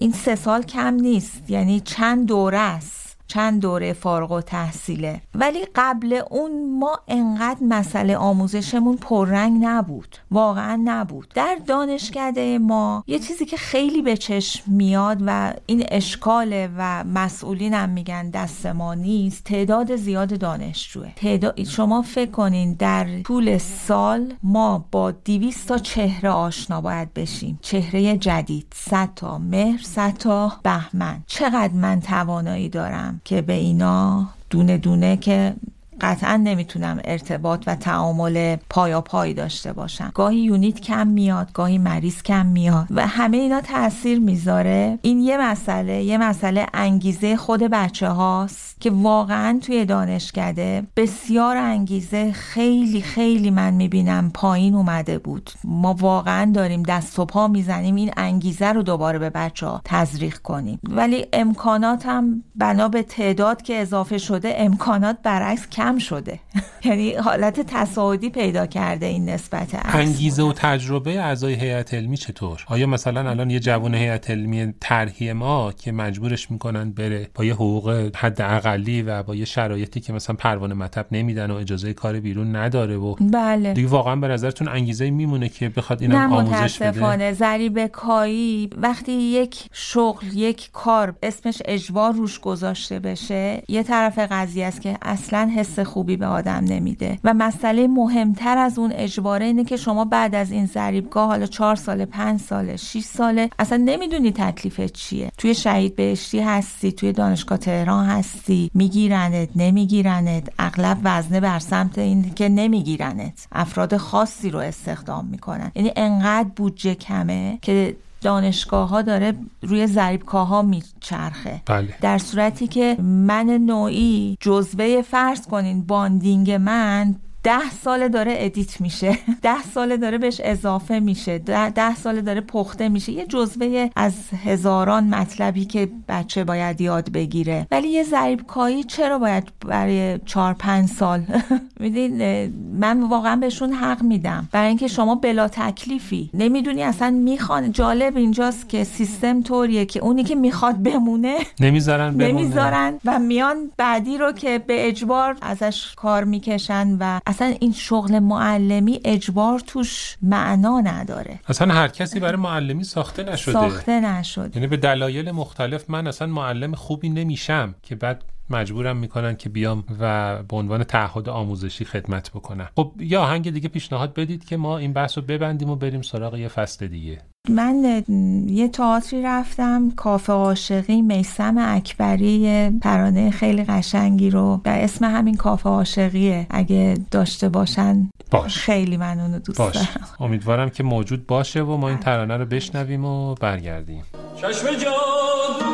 این سه سال کم نیست. یعنی چند دوره است؟ چند دوره فارغ و تحصیله ولی قبل اون ما انقدر مسئله آموزشمون پررنگ نبود. واقعا نبود. در دانشکده ما یه چیزی که خیلی به چشم میاد و این اشکاله و مسئولینم میگن دست ما نیست تعداد زیاد دانشجوه. تعداد شما فکر کنین در طول سال ما با 200 تا چهره آشنا باید بشیم. چهره جدید. 100 تا مهر 100 تا بهمن. چقدر من توانایی دارم؟ که به اینا دونه دونه که قطعا نمی‌تونم ارتباط و تعامل پایا پای داشته باشم. گاهی یونیت کم میاد گاهی مریض کم میاد و همه اینا تاثیر می‌ذاره. این یه مسئله یه مسئله انگیزه خود بچه هاست که واقعا توی دانشکده بسیار انگیزه خیلی خیلی من می‌بینم پایین اومده بود. ما واقعا داریم دست و پا می‌زنیم این انگیزه رو دوباره به بچه ها تزریق کنیم. ولی امکانات هم بنا به تعداد که اضافه شده امکانات برعکس کم شده. یعنی حالت تصاعدی پیدا کرده این نسبت. انگیزه و تجربه اعضای هیئت علمی چطور؟ آیا مثلا الان یه جوان هیئت علمی طرحی ما که مجبورش می‌کنن بره با یه حقوق حد اقلی و با یه شرایطی که مثلا پروانه مطب نمیدن و اجازه کار بیرون نداره و بله. دیگه واقعا به نظرتون انگیزه میمونه که بخواد نه اینم آموزش بده؟ ضریب کایی وقتی یک شغل یک کار اسمش اجبار روش گذاشته بشه یه طرف قضیه است که اصلا حس خوبی به آدم نمیده. و مسئله مهمتر از اون اجباره اینه که شما بعد از این ضریبگاه حالا چهار ساله پنج ساله 6 ساله اصلا نمی‌دونی تکلیفت چیه. توی شهید بهشتی هستی توی دانشگاه تهران هستی میگیرنت نمیگیرنت اغلب وزنه بر سمت این که نمیگیرنت. افراد خاصی رو استخدام می‌کنن. یعنی انقدر بودجه کمه که دانشگاه ها داره روی ضریب K ها میچرخه. بله. در صورتی که من نوعی جزوه فرض کنین bonding من ده ساله داره edit میشه. ده ساله داره بهش اضافه میشه. ده, ده ساله داره پخته میشه. یه جزوه از هزاران مطلبی که بچه باید یاد بگیره. ولی یه ضریب K یی چرا باید برای چهار پنج سال؟ میدین من واقعا بهشون حق میدم. برای اینکه شما بلا تکلیفی. نمی‌دونی اصلا می‌خوان. جالب اینجاست که سیستم طوریه که اونی که می‌خواد بمونه. نمی‌ذارن بمونه. نمی‌ذارن و میان بعدی رو که به اجبار ازش کار می‌کشن و اصلا این شغل معلمی اجبار توش معنا نداره. اصلا هر کسی برای معلمی ساخته نشده. ساخته نشد یعنی به دلایل مختلف من اصلا معلم خوبی نمیشم که بعد مجبورم می‌کنن که بیام و به عنوان تعهد آموزشی خدمت بکنم. خب یا آهنگ دیگه پیشنهاد بدید که ما این بحث رو ببندیم و بریم سراغ یه فصل دیگه. من یه تئاتری رفتم کافه عاشقی میسم اکبری یه ترانه خیلی قشنگی رو در اسم همین کافه عاشقیه. اگه داشته باشن باش. خیلی من اونو دوست باش. دارم. امیدوارم که موجود باشه و ما این ترانه رو بشنویم و برگردیم. چشم جادو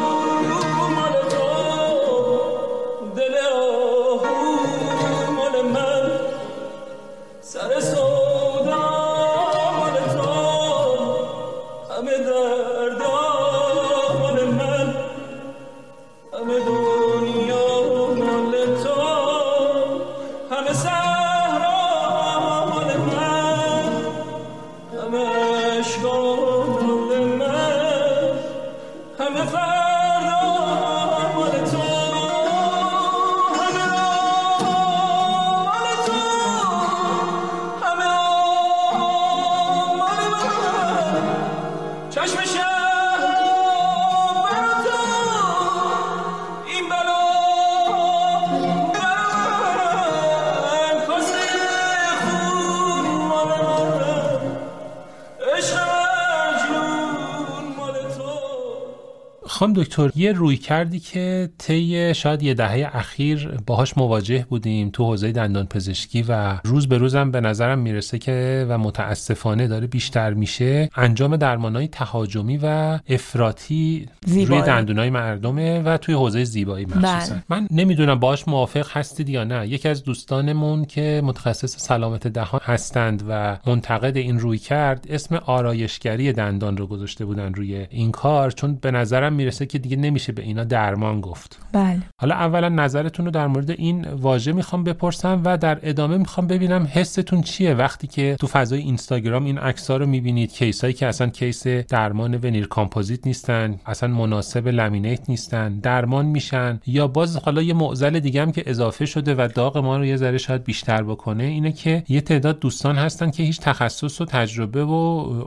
خانم دکتر یه روی کردی که طی شاید یه دهه اخیر باهاش مواجه بودیم تو حوزه دندان پزشکی و روز به روزم به نظرم می‌رسه که و متاسفانه داره بیشتر میشه انجام درمانهای تهاجمی و افراطی. روی دندونای مردمه و توی حوزه زیبایی مخصوصا بله. من نمی‌دونم باهاش موافق هستید یا نه یکی از دوستانمون که متخصص سلامت دهان هستند و منتقد این روی کرد اسم آرایشگری دندان رو گذاشته بودن روی این کار چون به نظرم می‌رسه که دیگه نمیشه به اینا درمان گفت. بله. حالا اولا نظرتون رو در مورد این واژه می‌خوام بپرسم و در ادامه می‌خوام ببینم حستون چیه وقتی که تو فضای اینستاگرام این عکس رو می‌بینید case هایی که اصلا case درمان veneer composite نیستن اصلا مناسب laminate نیستن درمان میشن یا باز حالا یه معضل دیگه هم که اضافه شده و داغ ما رو یه ذره شاید بیشتر بکنه اینه که یه تعداد دوستان هستن که هیچ تخصص و تجربه و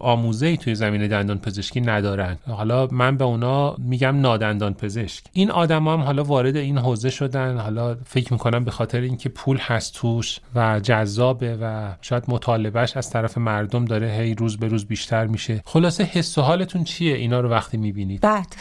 آموزه ای توی زمینه دندان پزشکی ندارن. حالا من به اونا میگم نادندان پزشک. این آدما هم حالا وارد این حوزه شدن حالا فکر می‌کنم به خاطر اینکه پول هست توش و جذابه و شاید مطالبهش از طرف مردم داره هی روز به روز بیشتر میشه. خلاصه حس و حالتون چیه؟ اینا رو وقتی می‌بینید. بعد.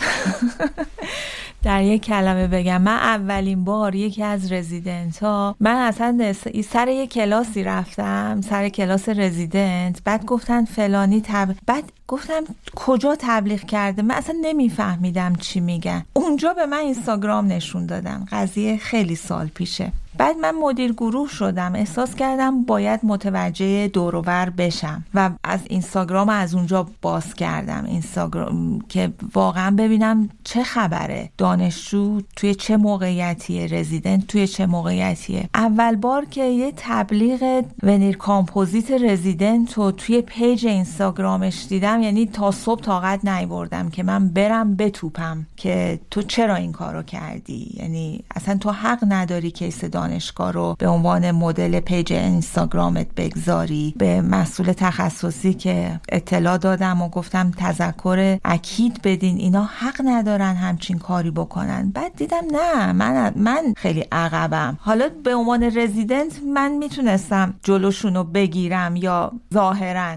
در یک کلمه بگم من اولین بار یکی از رزیدنت ها من اصلا سر یک کلاسی رفتم سر کلاس رزیدنت بعد گفتن فلانی تب... بعد گفتم کجا تبلیغ کرده؟ من اصلا نمیفهمیدم چی میگن. اونجا به من اینستاگرام نشون دادن. قضیه خیلی سال پیشه. بعد من مدیر گروه شدم. احساس کردم باید متوجه دوروبر بشم و از اینستاگرام از اونجا باز کردم. اینستاگرام که واقعا ببینم چه خبره. دانشجو توی چه موقعیتیه؟ رزیدنت توی چه موقعیتیه؟ اول بار که یه تبلیغ veneer composite رزیدنت رو توی page اینستاگرامش دیدم. یعنی تا صبح طاقت نیوردم که من برم بتوپم که تو چرا این کارو کردی؟ یعنی اصلا تو حق نداری case دانشگاه رو به عنوان مدل page اینستاگرامت بگذاری. به مسئول تخصصی که اطلاع دادم و گفتم تذکر اکید بدین اینا حق ندارن همچین کاری بکنن. بعد دیدم نه من من خیلی عقبم. حالا به عنوان رزیدنت من می‌تونستم جلوشون رو بگیرم یا ظاهرا.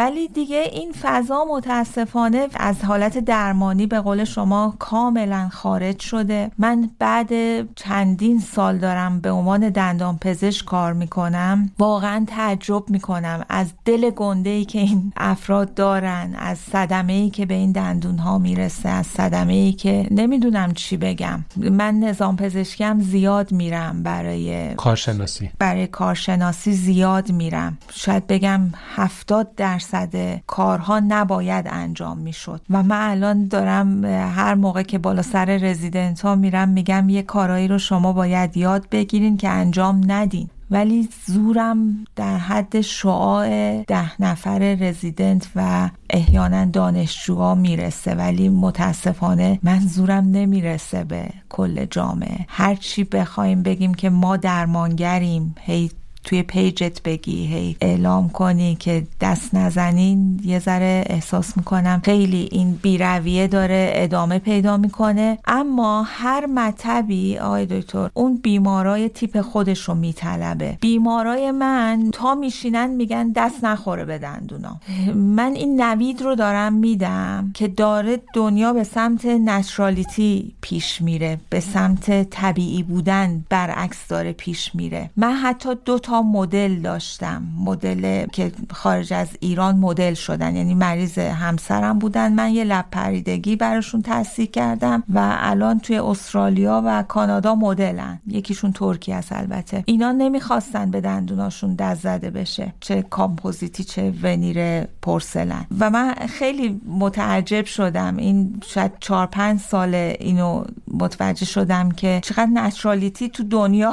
ولی دیگه این فضا متاسفانه از حالت درمانی به قول شما کاملا خارج شده. من بعد چندین سال دارم به عنوان دندان پزشک کار می‌کنم. واقعا تعجب می‌کنم از دل گنده ای که این افراد دارن از صدمه ای که به این دندون ها می‌رسه از صدمه ای که نمی‌دونم چی بگم. من نظام پزشکم زیاد میرم برای کارشناسی. برای کارشناسی زیاد میرم. شاید بگم هفتاد درصد کارها نباید انجام می‌شد. و من الان دارم هر موقع که بالا سر رزیدنت ها میرم میگم یه کارایی رو شما باید یاد بگیرین که انجام ندین. ولی زورم در حد شعاع ده نفر رزیدنت و احیانا دانشجوها می‌رسه. ولی متاسفانه من زورم نمی‌رسه به کل جامعه. هرچی بخوایم بگیم که ما درمانگریم هی توی پیجت بگی هی اعلام کنی که دست نزنین یه ذره احساس می‌کنم خیلی این بیرویه داره ادامه پیدا می‌کنه. اما هر مطبی آقای دکتر اون بیمارای تیپ خودش رو میطلبه. بیمارای من تا میشینن میگن دست نخوره به دندونا. من این نوید رو دارم میدم که داره دنیا به سمت نچرالیتی پیش میره به سمت طبیعی بودن برعکس داره پیش میره. من حتی دو تا مدل داشتم. مدل که خارج از ایران مدل شدن. یعنی مریض همسرم بودن. من یه لب پریدگی براشون تصدیق کردم و الان توی استرالیا و کانادا مدلن. یکیشون ترکی است البته. اینا نمی‌خواستن به دندوناشون دست زده بشه. چه کامپوزیتی چه ونیر پرسلن و من خیلی متعجب شدم. این شاید چهار پنج سال اینو متوجه شدم که چقدر نچرالیتی تو دنیا.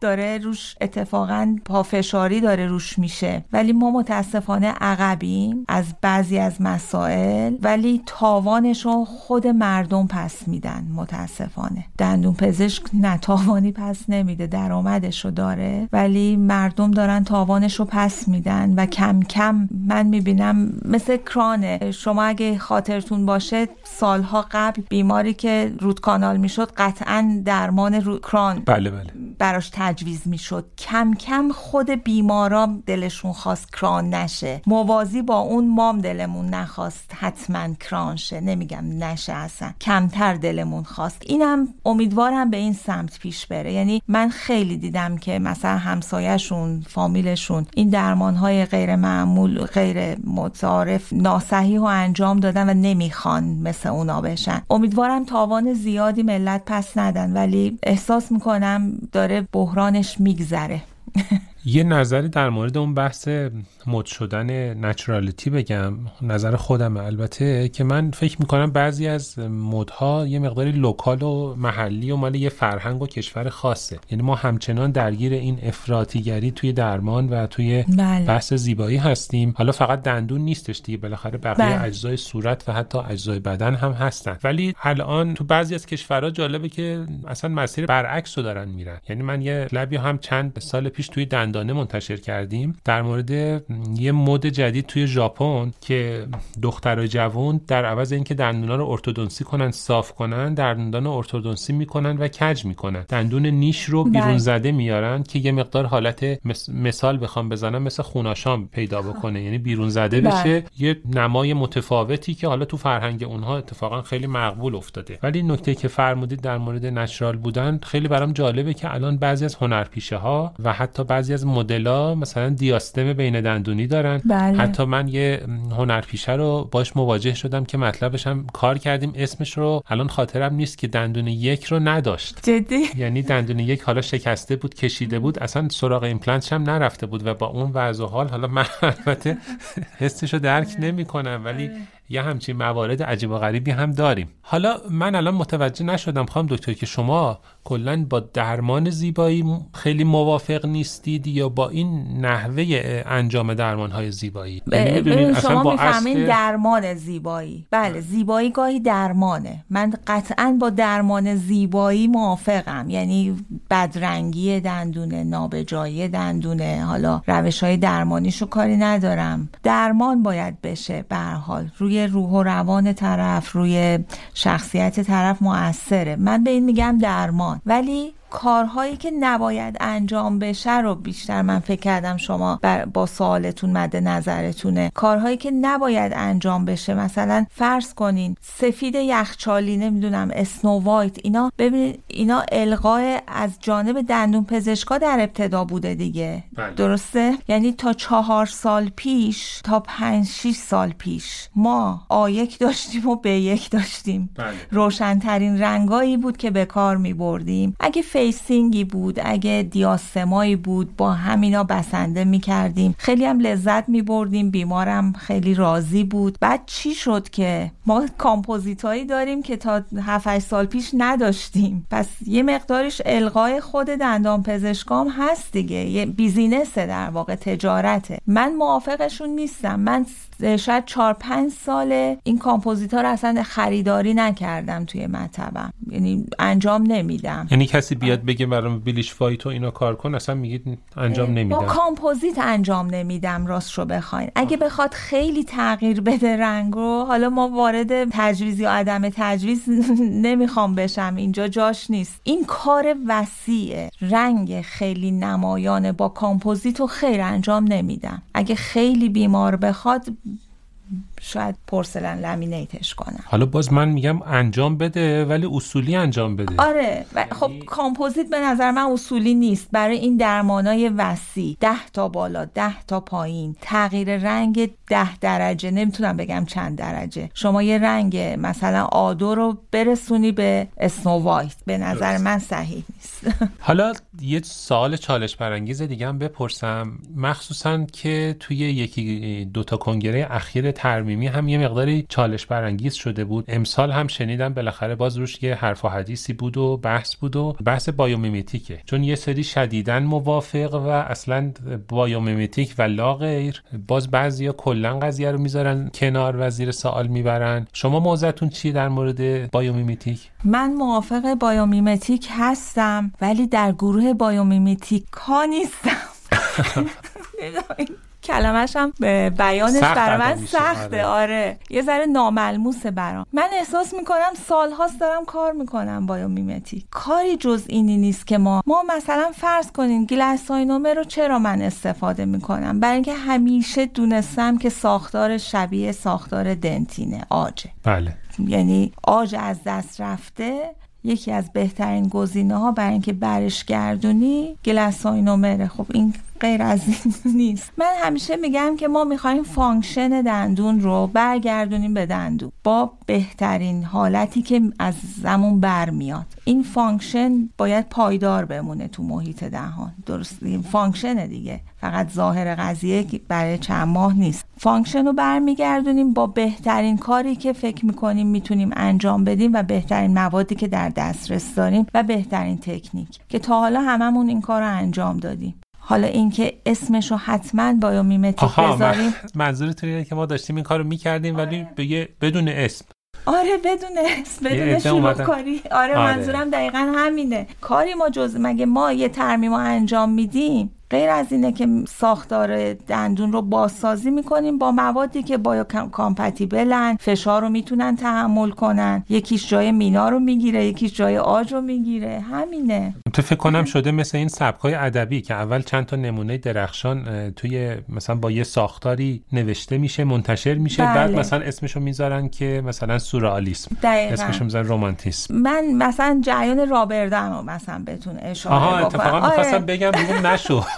داره روش اتفاقا پافشاری داره روش میشه. ولی ما متاسفانه عقبیم از بعضی از مسائل. ولی تاوانش رو خود مردم پس میدن متاسفانه. دندون پزشک نه تاوانی پس نمیده درآمدش رو داره. ولی مردم دارن تاوانش رو پس میدن و کم کم من می‌بینم مثل کرانه. شما اگه خاطرتون باشه سالها قبل بیماری که رود کانال می‌شد قطعا درمان رو... کران بله بله. براش تجویز می‌شد. کم کم خود بیمارا دلشون خواست کران نشه. موازی با اون مام دلمون نخواست. حتما کران شه. نمیگم نشه اصلا. کمتر دلمون خواست. اینم امیدوارم به این سمت پیش بره. یعنی من خیلی دیدم که مثلا همسایهشون فامیلشون این درمان های غیر معمول غیر متعارف ناسحیح و انجام دادن و نمی‌خوان مثل اونا بشن. امیدوارم تاوان زیادی ملت پس ندن. ولی احساس می‌کنم داره بحرانش میگذره. یه نظری در مورد اون بحث مد شدن naturality بگم. نظر خودم البته که من فکر می‌کنم بعضی از مدها یه مقداری local و محلی و مال یه فرهنگ و کشور خاصه. یعنی ما همچنان درگیر این افراطیگری توی درمان و توی بله. بحث زیبایی هستیم. حالا فقط دندون نیستش دیگه بالاخره بقیه بله. اجزای صورت و حتی اجزای بدن هم هستن. ولی الان تو بعضی از کشورها جالبه که اصلا مسیر برعکس رو دارن میرن. یعنی من یه لبی هم چند سال پیش توی دندانه منتشر کردیم. در مورد یه مد جدید توی ژاپن که دخترای جوان در عوض اینکه دندونا رو ارتودنسی کنن صاف کنن دندون رو ارتودنسی می‌کنن و کج می‌کنن. دندون نیش رو بیرون بله. زده میارن که یه مقدار حالت مثال بخوام بزنم مثل خوناشام پیدا بکنه. یعنی بیرون زده بله. بشه. یه نمای متفاوتی که حالا تو فرهنگ اونها اتفاقا خیلی مقبول افتاده. ولی نکته که فرمودید در مورد نچرال بودن خیلی برام جالبه که الان بعضی از هنرپیشه ها و حتی بعضی از مدلا مثلا دیاستم بین دندونی دارن. بله. حتی من یه هنرپیشه رو باش مواجه شدم که مطلبش هم کار کردیم. اسمش رو الان خاطرم نیست که دندون یک رو نداشت. جدی؟ یعنی دندون یک حالا شکسته بود کشیده بود. اصلا سراغ ایمپلنتش هم نرفته بود و با اون وضع و حال حالا من البته حسش رو درک نمی کنم ولی یه همچین موارد عجیب و غریبی هم داریم. حالا من الان متوجه نشدم خواهم دکتر که شما کلا با درمان زیبایی خیلی موافق نیستید یا با این نحوه انجام درمان های زیبایی یعنی ببین اصلا شما می‌فهمین اصل- درمان زیبایی. بله زیبایی گاهی درمانه. من قطعا با درمان زیبایی موافقم. یعنی بدرنگی دندونه نابجایی دندونه. حالا روش های درمانیشو کاری ندارم. درمان باید بشه به حال. روی روح و روان طرف روی شخصیت طرف موثره من به این میگم درمان. ولی کارهایی که نباید انجام بشه رو بیشتر من فکر کردم شما بر- با سوالتون مد نظرتونه. کارهایی که نباید انجام بشه مثلا فرض کنین سفید یخچالی نمی‌دونم اسنو وایت اینا ببینید اینا القای از جانب دندون پزشکا در ابتدا بوده دیگه. بله. درسته؟ یعنی تا چهار سال پیش تا پنج شیش سال پیش ما A یک داشتیم و B یک داشتیم. بله. روشنترین رنگایی بود که به کار می بردیم اگه facing ی بود اگه diastema یی بود با همینا بسنده می کردیم خیلی هم لذت می بردیم بیمارم خیلی راضی بود. بعد چی شد که ما کامپوزیتایی داریم که تا 7 سال پیش نداشتیم. پس یه مقدارش القای خود دندان پزشکام هست دیگه. یه business ه در واقع تجارته. من موافقشون نیستم. من شاید چهار پنج ساله این کامپوزیت ها رو اصلا خریداری نکردم توی مطبم. یعنی انجام نمیدم. یعنی کسی بیاد بگه برام bleach white و اینا کار کن اصلا میگید انجام با نمیدم. کامپوزیت انجام نمیدم راست رو بخواین. اگه بخواد خیلی تغییر بده رنگ رو حالا ما وارد تجویز یا عدم تجویز نمی‌خوام بشم اینجا جاش نیست. این کار وسیعه. رنگ خیلی نمایانه با کامپوزیت رو خیر انجام نمیدم. اگه خیلی بیمار بخواد شاید porcelain laminate ش کنم. حالا باز من میگم انجام بده ولی اصولی انجام بده. آره و خب کامپوزیت به نظر من اصولی نیست. برای این درمانای وسیع ده تا بالا ده تا پایین. تغییر رنگ ده درجه نمی‌تونم بگم چند درجه. شما یه رنگ مثلا A دو رو برسونی به snow white. به نظر من صحیح نیست. حالا یه سوال چالش برانگیز دیگه هم بپرسم. مخصوصا که توی یکی دوتا کنگره اخیر ترمیمی هم یه مقداری چالش برانگیز شده بود. امسال هم شنیدم بالاخره باز روش یه حرف و حدیثی بود و بحث بود و بحث biomimetic ه چون یه سری شدیدن موافق و اصلا biomimetic و لا غیر باز بعضیا کلا قضیه رو می‌ذارن کنار و زیر سوال می‌برن. شما موضعتون چی در مورد بایومیمیتیک من موافق biomimetic هستم ولی در گروه biomimetic ها نیستم. کلمش هم بیانش سخت برای ادا من سخته آره. آره. یه ذره ناملموسه برام. من احساس می‌کنم سالهاست دارم کار می‌کنم بایومیمتیک کاری جز اینی نیست که ما ما مثلا فرض کنین گلساینومه رو چرا من استفاده می‌کنم؟ برای اینکه همیشه دونستم که ساختار شبیه ساختار دنتینه آجه. بله. یعنی آج از دست رفته یکی از بهترین گزینه ها برای اینکه برش گردونی گلساینومره خب این غیر از این نیست. من همیشه میگم که ما می‌خوایم function دندون رو برگردونیم به دندون. با بهترین حالتی که ازمون برمیاد. این function باید پایدار بمونه تو محیط دهان. درست این function دیگه. فقط ظاهر قضیه برای چند ماه نیست. function رو برمیگردونیم با بهترین کاری که فکر می‌کنیم می‌تونیم انجام بدیم و بهترین موادی که در دسترس داریم و بهترین تکنیک. که تا حالا هممون این کار رو انجام دادیم. حالا اینکه اسمش رو حتما biomimetic بذاریم. من- منظورتون اینه که ما داشتیم این کارو می‌کردیم ولی به یه- بدون اسم. آره بدون اسم بدون شروع. کاری. آره, آره. منظورم دقیقا همینه. کاری ما جز مگه ما یه ترمیم رو انجام میدیم؟ غیر از اینه که ساختار دندون رو بازسازی می‌کنیم با موادی که biocompatible ن فشار رو می‌تونن تحمل کنن. یکیش جای مینا رو می‌گیره یکیش جای عاج رو می‌گیره. همینه. تو فکر کنم شده مثل این سبکای ادبی که اول چند تا نمونه درخشان توی مثلا با یه ساختاری نوشته میشه منتشر میشه بله. بعد مثلا اسمشو می‌ذارن که مثلا سورئالیسم. اسمشو می‌ذارن رومانتیسم من مثلا جریان rubber dam رو مثلا بهتون اشاره آها. اتفاقا آره. می‌خواستم بگم نشو.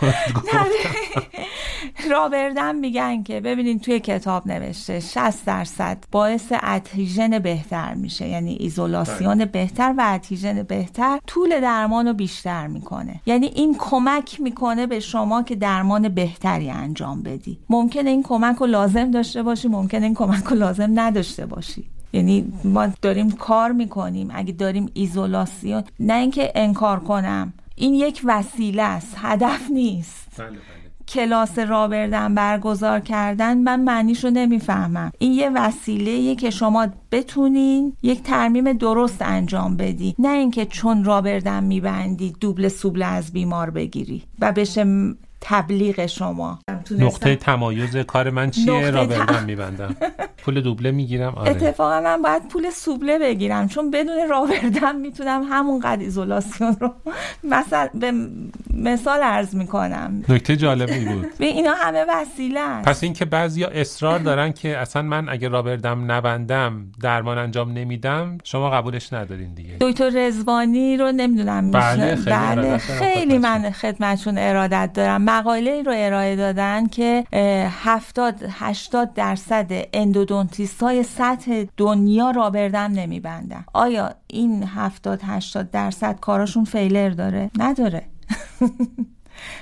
rubber dam میگن که ببینین توی کتاب نوشته 60 درصد باعث adhesion بهتر میشه. یعنی ایزولاسیون بهتر و adhesion بهتر طول درمان رو بیشتر می‌کنه. یعنی این کمک می‌کنه به شما که درمان بهتری انجام بدی. ممکنه این کمک رو لازم داشته باشی ممکنه این کمک رو لازم نداشته باشی. یعنی ما داریم کار می‌کنیم. اگه داریم ایزولاسیون نه اینکه انکار کنم. این یک وسیله است هدف نیست. کلاس rubber dam برگزار کردن من معنیش رو نمی‌فهمم. این یه وسیله که شما بتونین یک ترمیم درست انجام بدی. نه اینکه چون rubber dam میبندی دوبل سوبل از بیمار بگیری و بشه تبلیغ شما. نقطه تمایز کار من چیه؟ rubber dam میبندم. پول دوبله می‌گیرم؟ آره. اتفاقا من باید پول سوبله بگیرم چون بدون rubber dam می‌تونم همون قد ایزولاسیون رو مثلا به مثال عرض می‌کنم. نکته جالبی بود. به اینا همه وسیله پس اینکه بعضیا اصرار دارن که اصلا من اگه rubber dam نبندم درمان انجام نمیدم شما قبولش ندارین دیگه. دکتر رزوانی رو نمی‌دونم. بله، خیلی بله خیلی. من خدمتشون ارادت دارم. مقاله رو ارائه دادن که اه، 70 80 درصد endodontist های سطح دنیا rubber dam نمیبندن. آیا این 70 80 درصد کاراشون failure داره؟ نداره.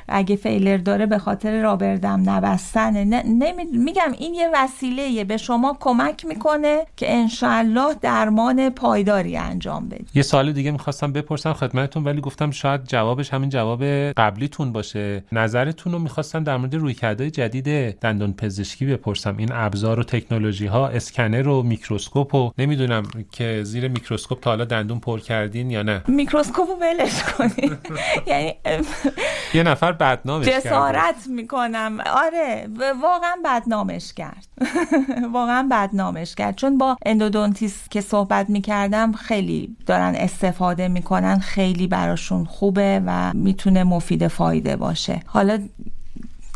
اگه فیلر داره به خاطر رابردم نمی... میگم این یه وسیله به شما کمک می‌کنه که انشالله درمان پایداری انجام بدی. یه سال دیگه می‌خواستم بپرسم خدمتتون ولی گفتم شاید جوابش همین جواب قبلیتون باشه. نظرتون رو می‌خواستم در مورد رویکردهای جدید دندان پزشکی بپرسم. این ابزار و تکنولوژی ها اسکنر و میکروسکوپ و نمی‌دونم که زیر میکروسکوپ تا حالا دندون پر کردین یا نه. میکروسکوپ رو ولش کنید یعنی یه نفر بدنامش کرده. جسارت می‌کنم. آره واقعا بدنامش کرد. واقعا بدنامش کرد. چون با endodontist که صحبت می‌کردم خیلی دارن استفاده می‌کنن خیلی براشون خوبه و می‌تونه مفید فایده باشه. حالا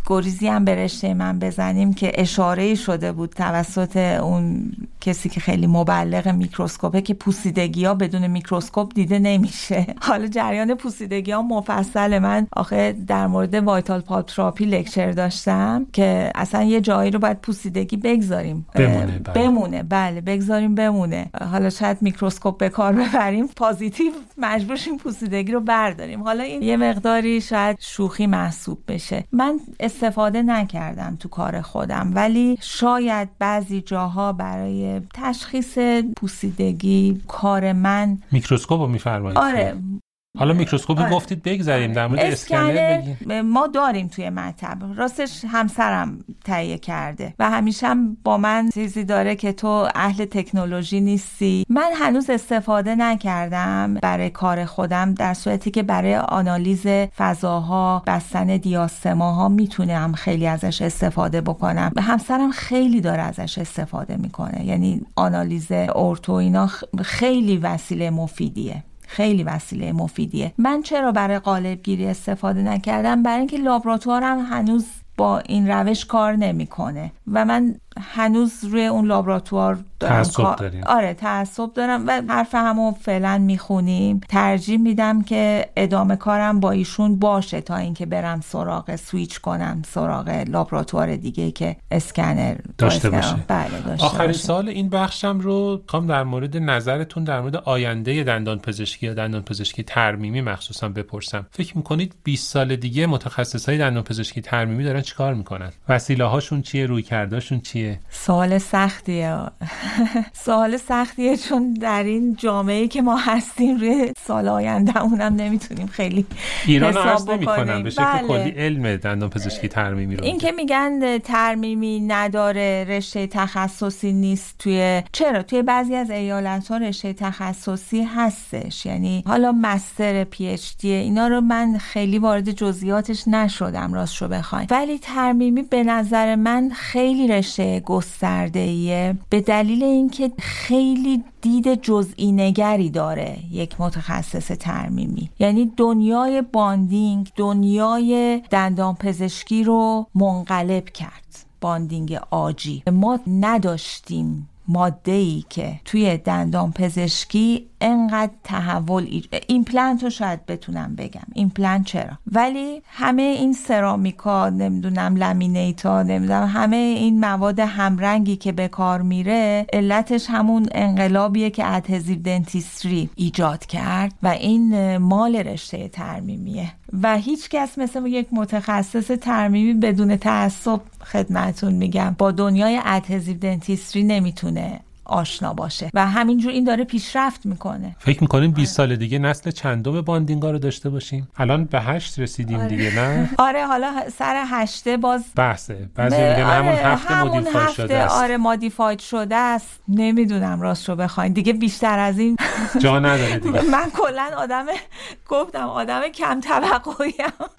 گریزی هم به رشته من بزنیم که اشاره شده بود توسط اون کسی که خیلی مبلغ میکروسکوپه که پوسیدگی ها بدون میکروسکوپ دیده نمیشه. حالا جریان پوسیدگی ها مفصل من آخه در مورد vital pulp therapy lecture داشتم که اصلا یه جایی رو باید پوسیدگی بگذاریم. بمونه، بله. بمونه بله بگذاریم بمونه. حالا شاید میکروسکوپ به کار ببریم positive مجبور شیم پوسیدگی رو برداریم. حالا این یه مقداری شاید شوخی محسوب بشه. من استفاده نکردم تو کار خودم ولی شاید بعضی جاها برای تشخیص پوسیدگی کار من. میکروسکوپ رو میفرمایید. آره. حالا میکروسکوپی آره. گفتید بگذاریم در مورد اسکنر بگیم اسکنر ما داریم توی مطب. راستش همسرم تهیه کرده و همیشه هم با من چیزی داره که تو اهل تکنولوژی نیستی. من هنوز استفاده نکردم برای کار خودم در صورتی که برای آنالیز فضاها بستن diastema ها می‌تونم خیلی ازش استفاده بکنم. همسرم خیلی داره ازش استفاده می‌کنه. یعنی آنالیز ارتو اینا خیلی وسیله مفیدیه. خیلی وسیله مفیدیه. من چرا برای قالب گیری استفاده نکردم؟ برای اینکه لابراتوارم هنوز با این روش کار نمی‌کنه. و من هنوز روی اون لابراتوار دارم تعصب. آره تعصب دارم و حرف همو فعلا می‌خونیم ترجیح میدم که ادامه کارم با ایشون باشه تا اینکه برم سراغ سویچ کنم سراغ لابراتوار دیگه که اسکنر داشته باشه. بله داشته آخرین باشه. سال این بخشم رو خوام در مورد نظرتون در مورد آینده دندان پزشکی یا دندان پزشکی ترمیمی مخصوصا بپرسم فکر می‌کنید 20 سال دیگه متخصص های دندان پزشکی ترمیمی دارن چیکار می‌کنن وسیله هاشون چیه روی کرداشون چیه سوال سختیه. سوال سختیه چون در این جامعه که ما هستیم روی سال آینده اونم نمی‌تونیم خیلی ایران رو حساب نمی‌کنم. به شکل بله. کلی علم دندان پزشکی ترمیمی رو این که میگن ترمیمی نداره رشته تخصصی نیست توی چرا؟ توی بعضی از ایالت ها رشته تخصصی هستش. یعنی حالا master PhD اینا رو من خیلی وارد جزئیاتش نشدم راست شو بخواین ولی ترمیمی به نظر من خیلی رشته گسترده ایه به دلیل اینکه خیلی دید جزئی نگری داره یک متخصص ترمیمی. یعنی دنیای bonding دنیای دندان پزشکی رو منقلب کرد bonding agent. ما نداشتیم ماده ای که توی دندان پزشکی انقدر تحول. ایمپلنت رو شاید بتونم بگم ایمپلنت چرا ولی همه این سرامیکا نمی‌دونم laminate ا نمی‌دونم همه این مواد همرنگی که به کار میره علتش همون انقلابیه که adhesive dentistry ایجاد کرد و این مال رشته ترمیمیه و هیچ کس مثل یک متخصص ترمیمی بدون تعصب خدمتون میگم. با دنیای ادهزیو دنتیستری نمی‌تونه آشنا باشه. و همینجور این داره پیشرفت می‌کنه. فکر می‌کنین 20 سال دیگه نسل چندم باندینگا رو داشته باشیم؟ الان به هشت رسیدیم دیگه نه؟ آره حالا سر هشته باز بحثه. بعضی به- میگن همون آره، هفته همون مدیفای هفته شده است. آره مادیفاید شده است. نمی‌دونم راست رو بخواین. دیگه بیشتر از این جا نداره دیگه. من کلا آدم گفتم آدم کم توقعیم.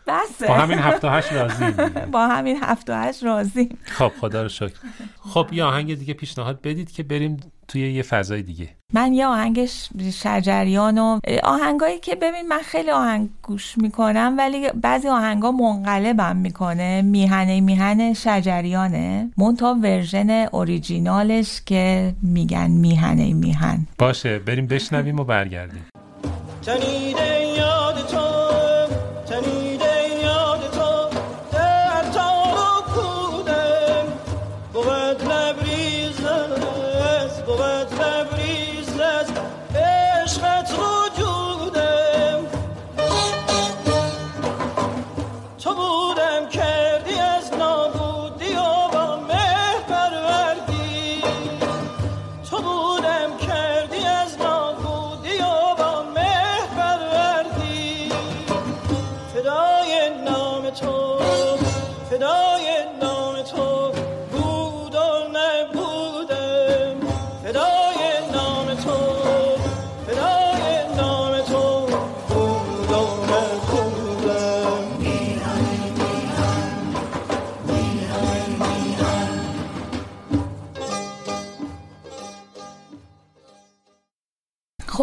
بسه. با همین هفته هشت راضی با همین هفت و هشت راضیم. خب خدا رو شکر. خب یه آهنگ دیگه پیشنهاد بدید که بریم توی یه فضای دیگه. من یه آهنگ شجریان و آهنگایی که ببین من خیلی آهنگ گوش می‌کنم ولی بعضی آهنگا منقلبم می‌کنه. میهنه میهن شجریانه. مونتا ورژن اوریجینالش که میگن میهنه میهن. باشه بریم بشنویم و برگردیم.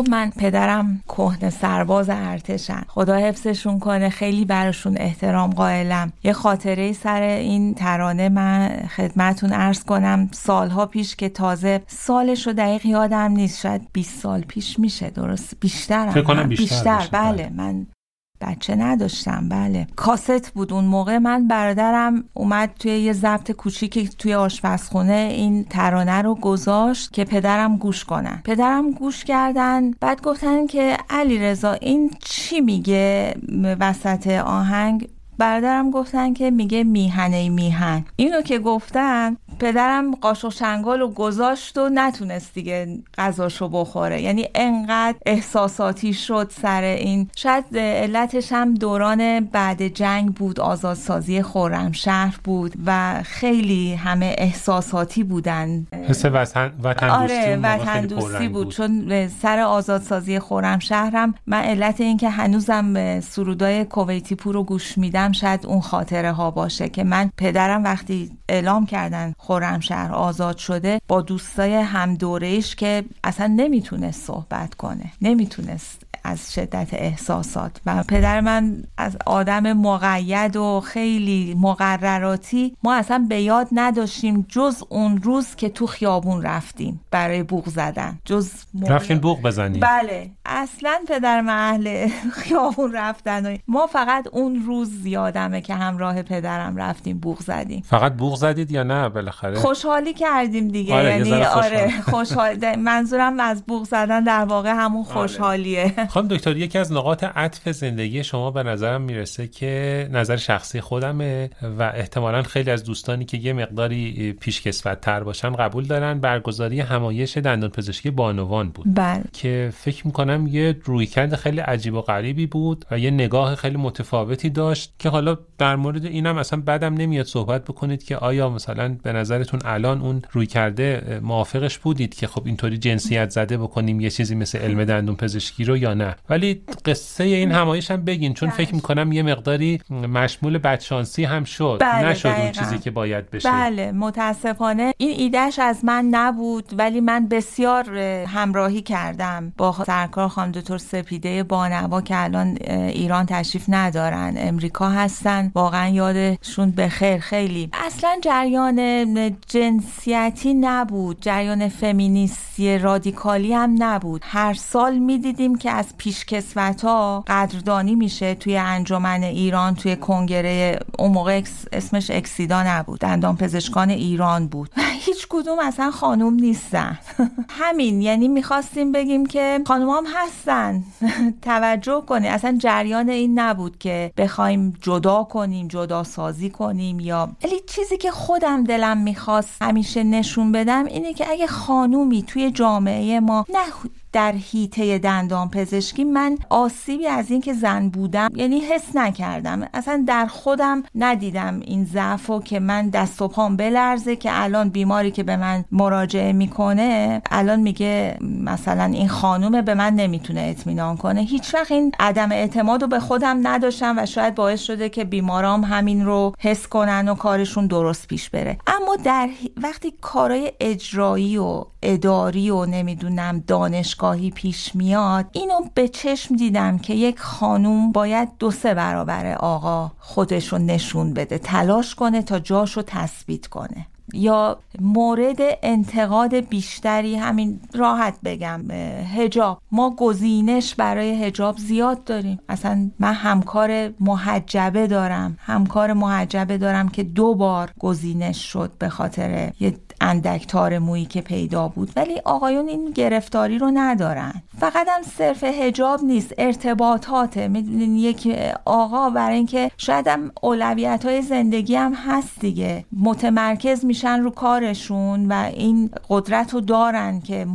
خب من پدرم کهنه سرباز ارتشن. خدا حفظشون کنه خیلی براشون احترام قائلم. یه خاطره سر این ترانه من خدمتون ارز کنم. سالها پیش که تازه سالش رو دقیق یادم نیست شاید 20 سال پیش میشه درست؟ بیشتر فکر کنم بیشتر. باشه، بله بله. من بچه نداشتم بله. کاست بود اون موقع. من برادرم اومد توی یه ضبط کوچیکی توی آشپزخونه این ترانه رو گذاشت که پدرم گوش کنن پدرم گوش کردن بعد گفتن که علی رضا این چی میگه وسط آهنگ؟ برادرم گفتن که میگه میهنه میهن. اینو که گفتن پدرم قاشق شنگال و گذاشت و نتونست دیگه غذاشو بخوره. یعنی انقدر احساساتی شد سر این. شاید علتش هم دوران بعد جنگ بود آزادسازی خرمشهر بود و خیلی همه احساساتی بودن. حس وطن وطن آره وطن دوستی پررنگ بود. چون سر آزادسازی خرمشهرم من علت این که هنوزم سرودای کویتی پور رو گوش میدم شاید اون خاطره ها باشه که من پدرم وقتی اعلام کردن خرمشهر آزاد شده با دوستای هم دورهش که اصلا نمی‌تونست صحبت کنه نمی‌تونست از شدت احساسات. و پدر من از آدم مقید و خیلی مقرراتی ما اصلا به یاد نداشتیم جز اون روز که تو خیابون رفتیم برای بوق زدن. جز موقع- رفتین بوق بزنی بله. اصلا پدر من اهل خیابون رفتن و ما فقط اون روز یادمه که همراه پدرم رفتیم بوق زدیم. فقط بوق زدید یا نه؟ بالاخره. خوشحالی کردیم دیگه. آره، یعنی آره خوشحال. منظورم از بوق زدن در واقع همون خوشحالیه. خانم دکتر یکی از نقاط عطف زندگی شما به نظرم می‌رسه که نظر شخصی خودمه و احتمالا خیلی از دوستانی که یه مقداری پیشکسوت تر باشن قبول دارن. برگزاری همایش دندان پزشکی بانوان بود. بله. که فکر می‌کنم یه رویکرد خیلی عجیب و غریبی بود و یه نگاه خیلی متفاوتی داشت که حالا در مورد اینم اصلا بدم نمیاد صحبت بکنید که آیا مثلا به نظرتون الان اون روی کرده موافقش بودید که خب اینطوری جنسیت زده بکنیم یه چیزی مثل علم دندون پزشکی رو یا نه؟ ولی قصه این همایش هم بگین چون فکر می‌کنم یه مقداری مشمول بدشانسی هم شد. بله، نشد اون. چیزی که باید بشه. بله متاسفانه این ایدهش از من نبود ولی من بسیار اه، همراهی کردم با سرکار خانم دکتر سپیده بانوا که الان ایران تشریف ندارن امریکا هستن. واقعا یادشون بخیر خیلی. اصلا جریان جنسیتی نبود. جریان فمینیستی رادیکالی هم نبود. هر سال می‌دیدیم که از پیشکسوت ها قدردانی میشه توی انجمن ایران توی کنگره اون موقع اسمش اکسیدا نبود. دندان پزشکان ایران بود. هیچ کدوم اصلا خانوم نیستن. همین. یعنی می‌خواستیم بگیم که خانوم هم هستن. توجه کنی. اصلا جریان این نبود که بخوایم جدا کنیم جدا سازی کنیم یا ولی چیزی که خودم دلم می‌خواست همیشه نشون بدم اینه که اگه خانومی توی جامعه ما نه در هیته دندان پزشکی من آسیبی از اینکه زن بودم یعنی حس نکردم. اصلا در خودم ندیدم این ضعف و که من دست و پام بلرزه که الان بیماری که به من مراجعه می‌کنه الان میگه مثلا این خانومه به من نمی‌تونه اطمینان کنه. هیچ وقت این عدم اعتماد رو به خودم نداشتم و شاید باعث شده که بیمارام همین رو حس کنن و کارشون درست پیش بره. اما در وقتی کارهای اجرایی و اداری و نمی‌دونم دانشگاهی پیش میاد اینو به چشم دیدم که یک خانوم باید دو سه برابر آقا خودش رو نشون بده تلاش کنه تا جاشو تثبیت کنه. یا مورد انتقاد بیشتری همین راحت بگم هجاب ما گزینش برای هجاب زیاد داریم. اصلا من همکار محجبه دارم. همکار محجبه دارم که دو بار گزینش شد به خاطر یه اندک تار مویی که پیدا بود ولی آقایون این گرفتاری رو ندارن. فقط هم صرف هجاب نیست ارتباطاته می‌دونین یک آقا برای اینکه شاید هم اولویت های زندگی هم هست دیگه. متمرکز میشن رو کارشون و این قدرت رو دارن که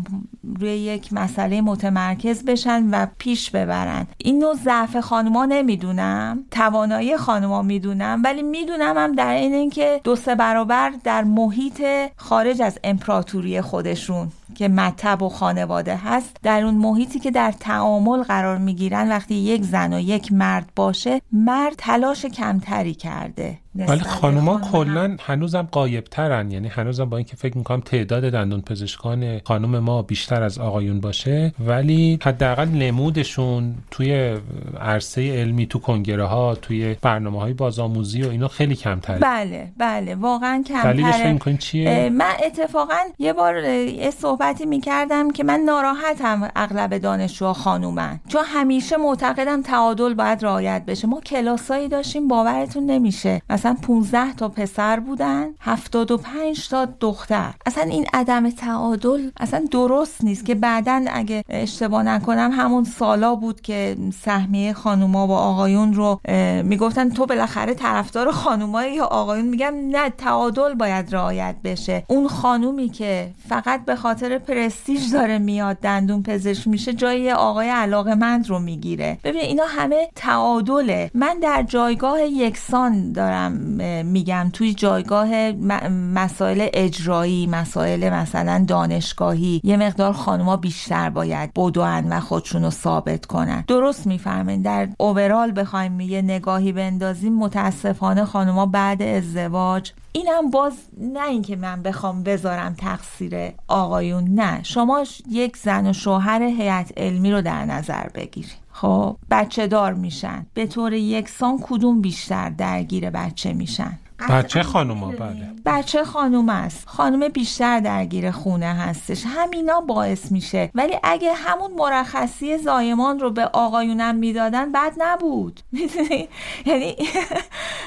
روی یک مسئله متمرکز بشن و پیش ببرن. اینو ضعف خانوما نمی‌دونم توانایی خانوما می‌دونم ولی می‌دونم هم در این اینکه دو سه برابر در محیط خارج از امپراتوری خودشون. که مطب و خانواده هست در اون محیطی که در تعامل قرار می‌گیرن وقتی یک زن و یک مرد باشه مرد تلاش کمتری کرده ولی خانوما کلا هنوزم قایب ترن یعنی هنوزم با اینکه فکر می‌کنم تعداد دندون پزشکان خانم ما بیشتر از آقایون باشه ولی حداقل نمودشون توی عرصه علمی تو کنگره ها توی برنامه های بازآموزی و اینا خیلی کمتره. بله بله. واقعا دلیلش فکر کمتره می‌کنین چیه من اتفاقا یه بار یه صحبت صحبتی می‌کردم که من ناراحتم اغلب دانشجوها خانومن. چون همیشه معتقدم تعادل باید رعایت بشه. ما کلاسایی داشتیم باورتون نمیشه. مثلا 15 تا پسر بودن 75 تا دختر. اصلا این عدم تعادل اصلا درست نیست که بعدا اگه اشتباه نکنم همون سالا بود که سهمیه خانوما و آقایون رو می‌گفتن تو بالاخره طرفدار خانومایی یا آقایون. میگم نه تعادل باید رعایت بشه. اون خانومی که فقط به خاطر پرستیژ داره میاد دندون پزشک میشه جای آقای علاقه مند رو می‌گیره. ببین اینا همه تعادله. من در جایگاه یکسان دارم میگم توی جایگاه مسائل اجرایی مسائل مثلا دانشگاهی یه مقدار خانوما بیشتر باید بدون و خودشون رو ثابت کنن. درست می‌فهمین؟ در اوورال بخوایم یه نگاهی بندازیم متاسفانه خانوما بعد ازدواج اینم باز نه اینکه من بخوام بذارم تقصیر آقایون نه. شما یک زن و شوهر هیئت علمی رو در نظر بگیرید. خب بچه دار میشن. به طور یکسان کدوم بیشتر درگیر بچه میشن؟ بچه خانوما بله. بچه خانوم است. خانوم بیشتر درگیر خونه هستش. همینا باعث میشه. ولی اگه همون مرخصی زایمان رو به آقایونم می‌دادن بد نبود. یعنی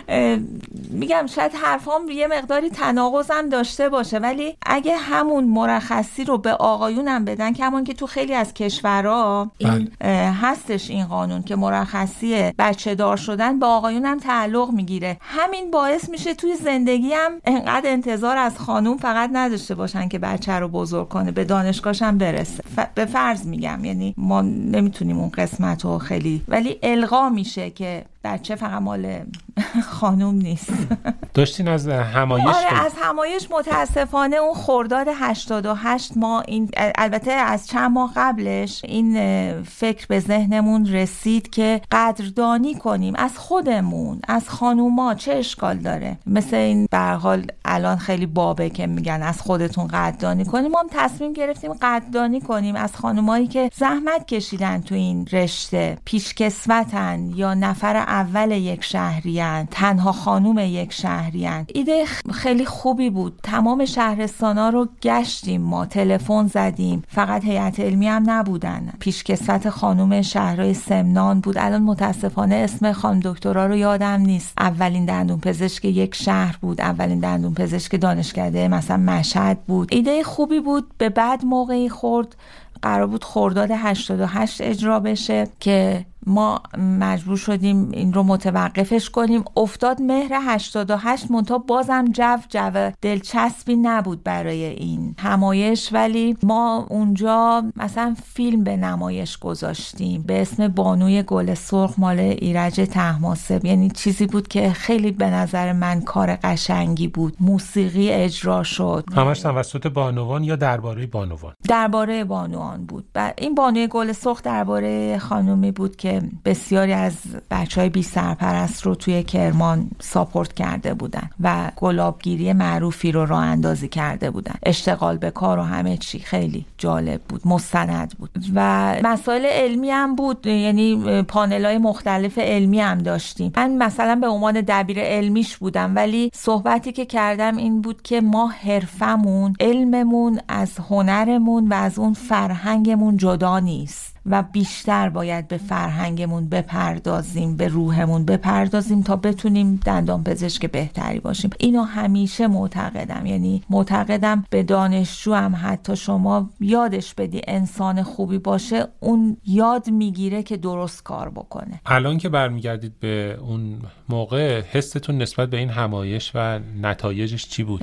میگم شاید حرفام یه مقداری تناقضم داشته باشه. ولی اگه همون مرخصی رو به آقایونم بدن که همون که تو خیلی از کشورها این بله. هستش این قانون که مرخصی بچه دار شدن به آقایونم تعلق می‌گیره. همین باعث میشه توی زندگی هم انقدر انتظار از خانوم فقط نداشته باشن که بچه رو بزرگ کنه به دانشگاهش هم برسه. به فرض میگم یعنی ما نمی‌تونیم اون قسمت رو خیلی ولی القا میشه که بچه فقط مال خانوم نیست. داشتین از همایش آره از همایش متاسفانه اون خرداد 88 ما این البته از چند ماه قبلش این فکر به ذهنمون رسید که قدردانی کنیم. از خودمون از خانوما چه اشکال داره؟ مثل این به حال الان خیلی بابه که میگن از خودتون قدردانی کنیم. ما هم تصمیم گرفتیم قدردانی کنیم. از خانومایی که زحمت کشیدن تو این رشته پیشکسوتن یا نفر اول یک شهریان تنها خانوم یک شهریان ایده خیلی خوبی بود. تمام شهرستانا رو گشتیم ما تلفن زدیم. فقط هیئت علمی هم نبودن. پیشکسوت خانوم شهرهای سمنان بود. الان متاسفانه اسم خانم دکترا رو یادم نیست. اولین دندون پزشک یک شهر بود. اولین دندون پزشک دانشکده مثلا مشهد بود. ایده خوبی بود. به بعد موقعی خورد. قرار بود خرداد 88 اجرا بشه که ما مجبور شدیم این رو متوقفش کنیم. افتاد مهر 88 منتها بازم جو جو دلچسبی نبود برای این همایش. ولی ما اونجا مثلا فیلم به نمایش گذاشتیم به اسم بانوی گل سرخ مال ایرج تحماسب. یعنی چیزی بود که خیلی به نظر من کار قشنگی بود. موسیقی اجرا شد. همش توسط بانوان یا درباره بانوان؟ درباره بانوان بود. این بانوی گل سرخ درباره خانومی بود که بسیاری از بچه های بی سرپرست رو توی کرمان ساپورت کرده بودن و گلابگیری معروفی رو راه اندازی کرده بودن. اشتغال به کار و همه چی خیلی جالب بود مستند بود. و مسائل علمی هم بود یعنی پانل های مختلف علمی هم داشتیم. من مثلا به عنوان دبیر علمیش بودم ولی صحبتی که کردم این بود که ما حرفمون علممون از هنرمون و از اون فرهنگمون جدا نیست. و بیشتر باید به فرهنگمون بپردازیم به روحمون بپردازیم تا بتونیم دندان پزشک بهتری باشیم. اینو همیشه معتقدم. یعنی معتقدم به دانشجو هم حتی شما یادش بدی انسان خوبی باشه اون یاد می‌گیره که درست کار بکنه. الان که برمیگردید به اون موقع حستون نسبت به این همایش و نتایجش چی بود؟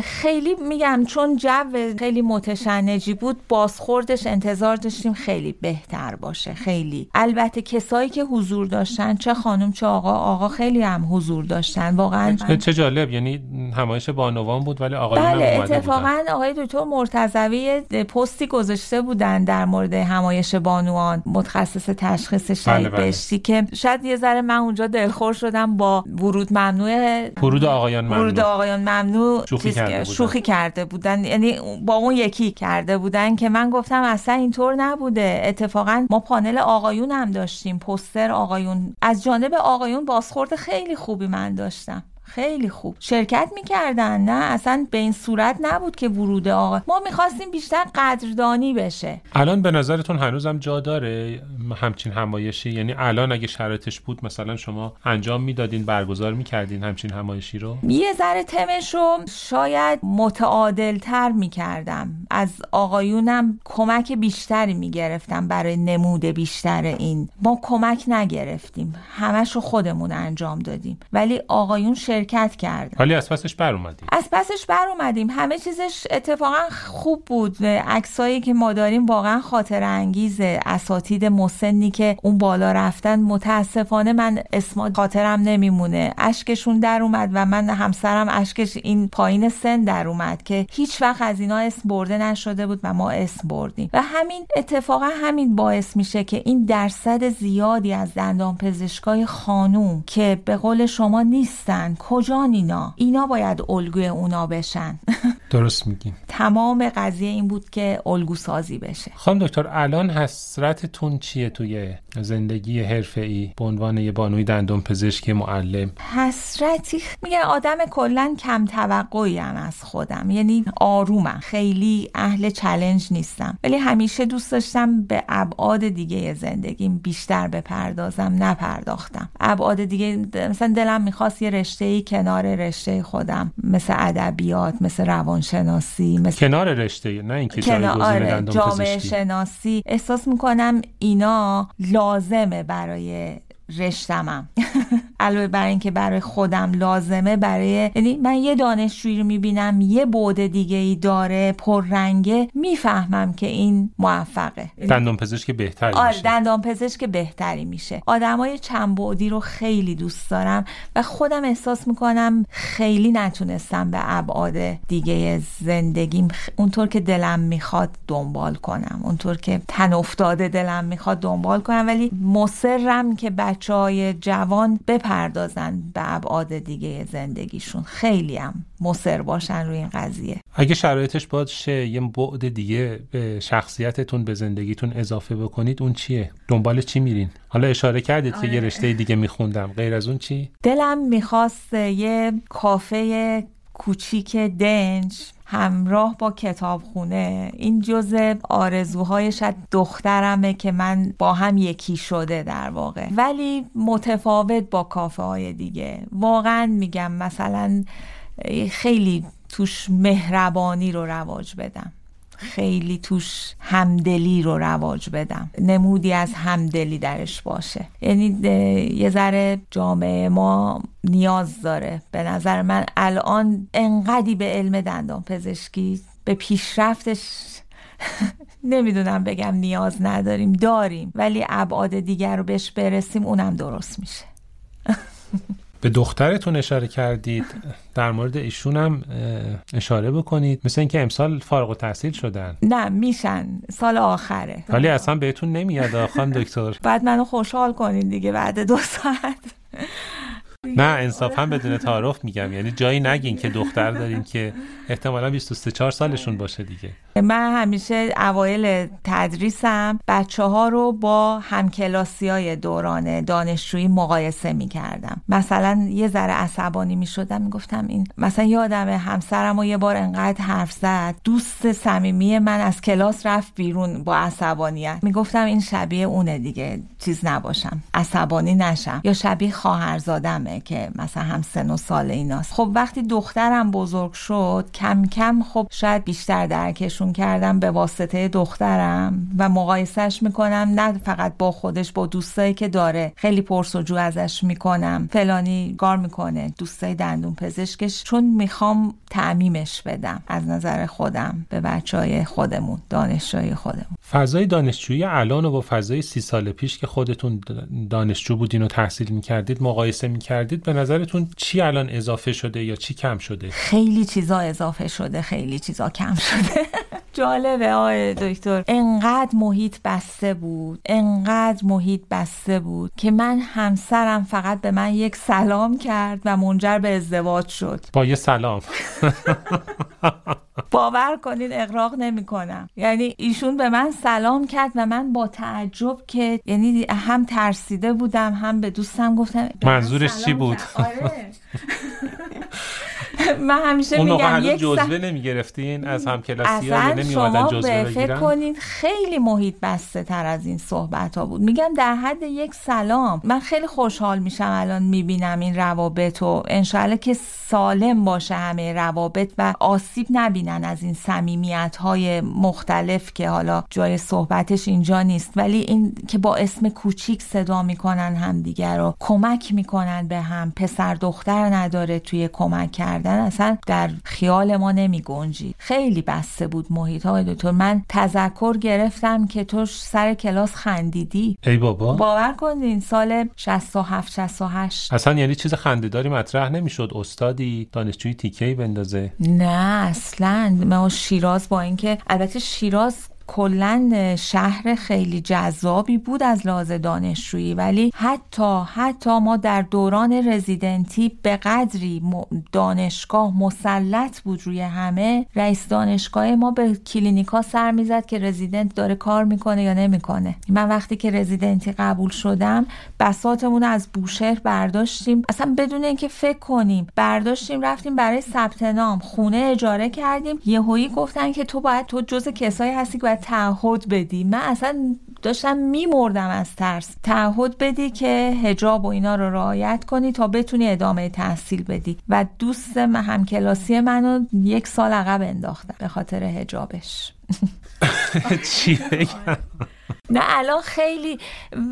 خیلی میگم چون جو خیلی متشنجی بود بازخوردش انتظار داشتیم خیلی بهتر باشه خیلی. البته کسایی که حضور داشتن چه خانم چه آقا آقا خیلی هم حضور داشتن واقعا چه جالب یعنی همایش بانوان بود ولی آقایون بله اتفاقا آقای دکتر مرتضوی پستی گذاشته بودن در مورد همایش بانوان متخصص تشخیص شهید بله. بله. که شاید یه ذره من اونجا دلخور شدم با ورود ممنوع ورود آقایان ممنوع. ورود آقایان ممنوع شوخی, کرده بودن. شوخی کرده بودن. یعنی با اون یکی کرده بودن که من گفتم اصلا اینطور نبوده. اتفاقا ما پانل آقایون هم داشتیم پستر آقایون. از جانب آقایون بازخورد خیلی خوبی من داشتم. خیلی خوب. شرکت می‌کردن نه؟ اصلا به این صورت نبود که ورود آقا. ما می‌خواستیم بیشتر قدردانی بشه. الان به نظرتون هنوزم جا داره همچین همایشی؟ یعنی الان اگه شرایطش بود مثلا شما انجام می‌دادین برگزار می‌کردین همچین همایشی رو؟ یه ذره تمشو شاید متعادل تر می‌کردم. از آقایونم کمک بیشتری می‌گرفتم برای نمود بیشتر این. ما کمک نگرفتیم. همش رو خودمون انجام دادیم. ولی آقایون شرکت کردن ولی از پسش بر اومدین از پسش بر اومدیم. همه چیزش اتفاقا خوب بود. عکسایی که ما داریم واقعا خاطر انگیزه اساتید مسنی که اون بالا رفتن. متاسفانه من اسما خاطرم نمیمونه. اشکشون در اومد و من همسرم اشکش این پایین سن در اومد که هیچ وقت از اینا اسم برده نشده بود و ما اسم بردیم. و همین اتفاقا همین باعث میشه که این درصد زیادی از دندان پزشکای خانوم که به قول شما نیستن کجا اینا؟ اینا باید الگوی اونا بشن. درست میگیم تمام قضیه این بود که الگو سازی بشه. خانم دکتر الان حسرتتون چیه توی زندگی حرفه‌ای به عنوان یه بانوی دندان پزشک معلم؟ حسرتی. میگن آدم کلا کم توقعی هم از خودم. یعنی آرومم. خیلی اهل چلنج نیستم. ولی همیشه دوست داشتم به ابعاد دیگه زندگیم بیشتر بپردازم نپرداختم. ابعاد دیگه مثلا دلم می‌خواست یه رشته کنار رشته خودم مثل ادبیات مثل روانشناسی مثل کنار رشته نه اینکه کنار آره، جامعه پزشکی. شناسی. احساس می‌کنم اینا لازمه برای رشتمم. علاوه بر اینکه برای خودم لازمه برای یعنی من یه دانشجویی رو می‌بینم یه بعد دیگه ای داره پررنگه می‌فهمم که این موفقه. دندان پزشک بهتری آره میشه. دندان پزشک بهتری میشه. آدمای چند بعدی رو خیلی دوست دارم و خودم احساس می‌کنم خیلی نتونستم به ابعاد دیگه زندگیم اونطور که دلم می‌خواد دنبال کنم اونطور که تن افتاده دلم می‌خواد دنبال کنم. ولی مصرم که بچه های جوان بپردازن به ابعاد دیگه زندگیشون. خیلی هم مصر باشن روی این قضیه. اگه شرایطش باشه یه بعد دیگه به شخصیتتون به زندگیتون اضافه بکنید اون چیه؟ دنبال چی میرین؟ حالا اشاره کردید که یه رشته دیگه میخوندم. غیر از اون چی؟ دلم می‌خواست یه کافه کوچیک دنج همراه با کتابخونه. این جزء آرزوهای شاید دخترمه که من با هم یکی شده در واقع. ولی متفاوت با کافه های دیگه. واقعا میگم مثلا خیلی توش مهربانی رو رواج بدم. خیلی توش همدلی رو رواج بدم. نمودی از همدلی درش باشه. یعنی یه ذره جامعه ما نیاز داره. به نظر من الان انقدی به علم دندان پزشکی به پیشرفتش نمی‌دونم بگم نیاز نداریم داریم. ولی ابعاد دیگر رو بهش برسیم اونم درست میشه. به دخترتون اشاره کردید در مورد ایشون هم اشاره بکنید. مثل اینکه امسال فارغ التحصیل شدن. نه میشن. سال آخره. ولی اصلا بهتون نمیاد آه، خانم دکتر. بعد منو خوشحال کنین دیگه بعد دو ساعت. نه انصافا بدون تعارف میگم. یعنی جایی نگین که دختر دارین که احتمالا 23 4 سالشون باشه دیگه. من همیشه اوایل تدریسم بچه ها رو با همکلاسی های دوران دانشجویی مقایسه می کردم مثلا یه ذره عصبانی می شدم می گفتم این مثلا یادم همسرم و یه بار انقدر حرف زد دوست صمیمی من از کلاس رفت بیرون با عصبانیت. می گفتم این شبیه اونه دیگه چیز نباشم عصبانی نشم. یا شبیه خواهرزادمه که مثلا هم سن و سال ایناست. خب وقتی دخترم بزرگ شد کم کم خب شاید بیشتر درکشون کردم به واسطه دخترم و مقایسهش می‌کنم نه فقط با خودش با دوستایی که داره. خیلی پرسجو ازش می‌کنم. فلانی کار می‌کنه دوستای دندون پزشکش. چون می‌خوام تعمیمش بدم از نظر خودم به بچه های خودمون دانشجوی خودمون. فضای دانشجویی الان و با فضای سی سال پیش که خودتون دانشجو بودین و تحصیل می‌کردید مقایسه می‌کردید به نظرتون چی الان اضافه شده یا چی کم شده؟ خیلی چیزا اضافه شده خیلی چیزا کم شده. جالبه آقای دکتر. انقدر محیط بسته بود انقدر محیط بسته بود که من همسرم فقط به من یک سلام کرد و منجر به ازدواج شد. با یه سلام. باور کنین اقراق نمی کنم یعنی ایشون به من سلام کرد و من با تعجب که یعنی هم ترسیده بودم هم به دوستم گفتم منظورش چی بود؟ آره. من همیشه اون میگم یک جزوه نمی گرفتین از همکلاسی ها اصلا نمی شما جزوه فکر کنید خیلی محیط بسته تر از این صحبت ها بود. میگم در حد یک سلام. من خیلی خوشحال میشم الان می‌بینم این روابط و انشالله که سالم باشه همه روابط و آسیب نبینن از این صمیمیت های مختلف که حالا جای صحبتش اینجا نیست. ولی این که با اسم کوچیک صدا می‌کنن همدیگر رو کمک می‌کنن به هم. پسر دختر نداره توی کمک کردن. اصلا در خیال ما نمی گنجی خیلی بسته بود محیط های دکتر. من تذکر گرفتم که تو سر کلاس خندیدی. ای بابا. باور کنین سال 67 68 اصلا یعنی چیز خندهداری مطرح نمی‌شد. استادی دانشجوی تیکهی بندازه. نه اصلا ما شیراز با اینکه البته شیراز کلا شهر خیلی جذابی بود از لحاظ دانشجویی ولی حتی حتی ما در دوران رزیدنتی به قدری دانشگاه مسلط بود روی همه رئیس دانشگاه ما به کلینیکا سر می‌زد که رزیدنت داره کار می‌کنه یا نمی‌کنه. من وقتی که رزیدنتی قبول شدم بساتمون از بوشهر برداشتیم. اصلا بدون اینکه فکر کنیم برداشتیم رفتیم برای ثبت نام. خونه اجاره کردیم. یهویی گفتن که تو باید تو جز کسایی هستی که باید تعهد بدی. من اصلا داشتم میمردم از ترس. تعهد بدی که هجاب و اینا رو رعایت کنی تا بتونی ادامه تحصیل بدی. و دوست من- همکلاسی منو یک سال عقب انداختم به خاطر هجابش چی بگم؟ نه الان خیلی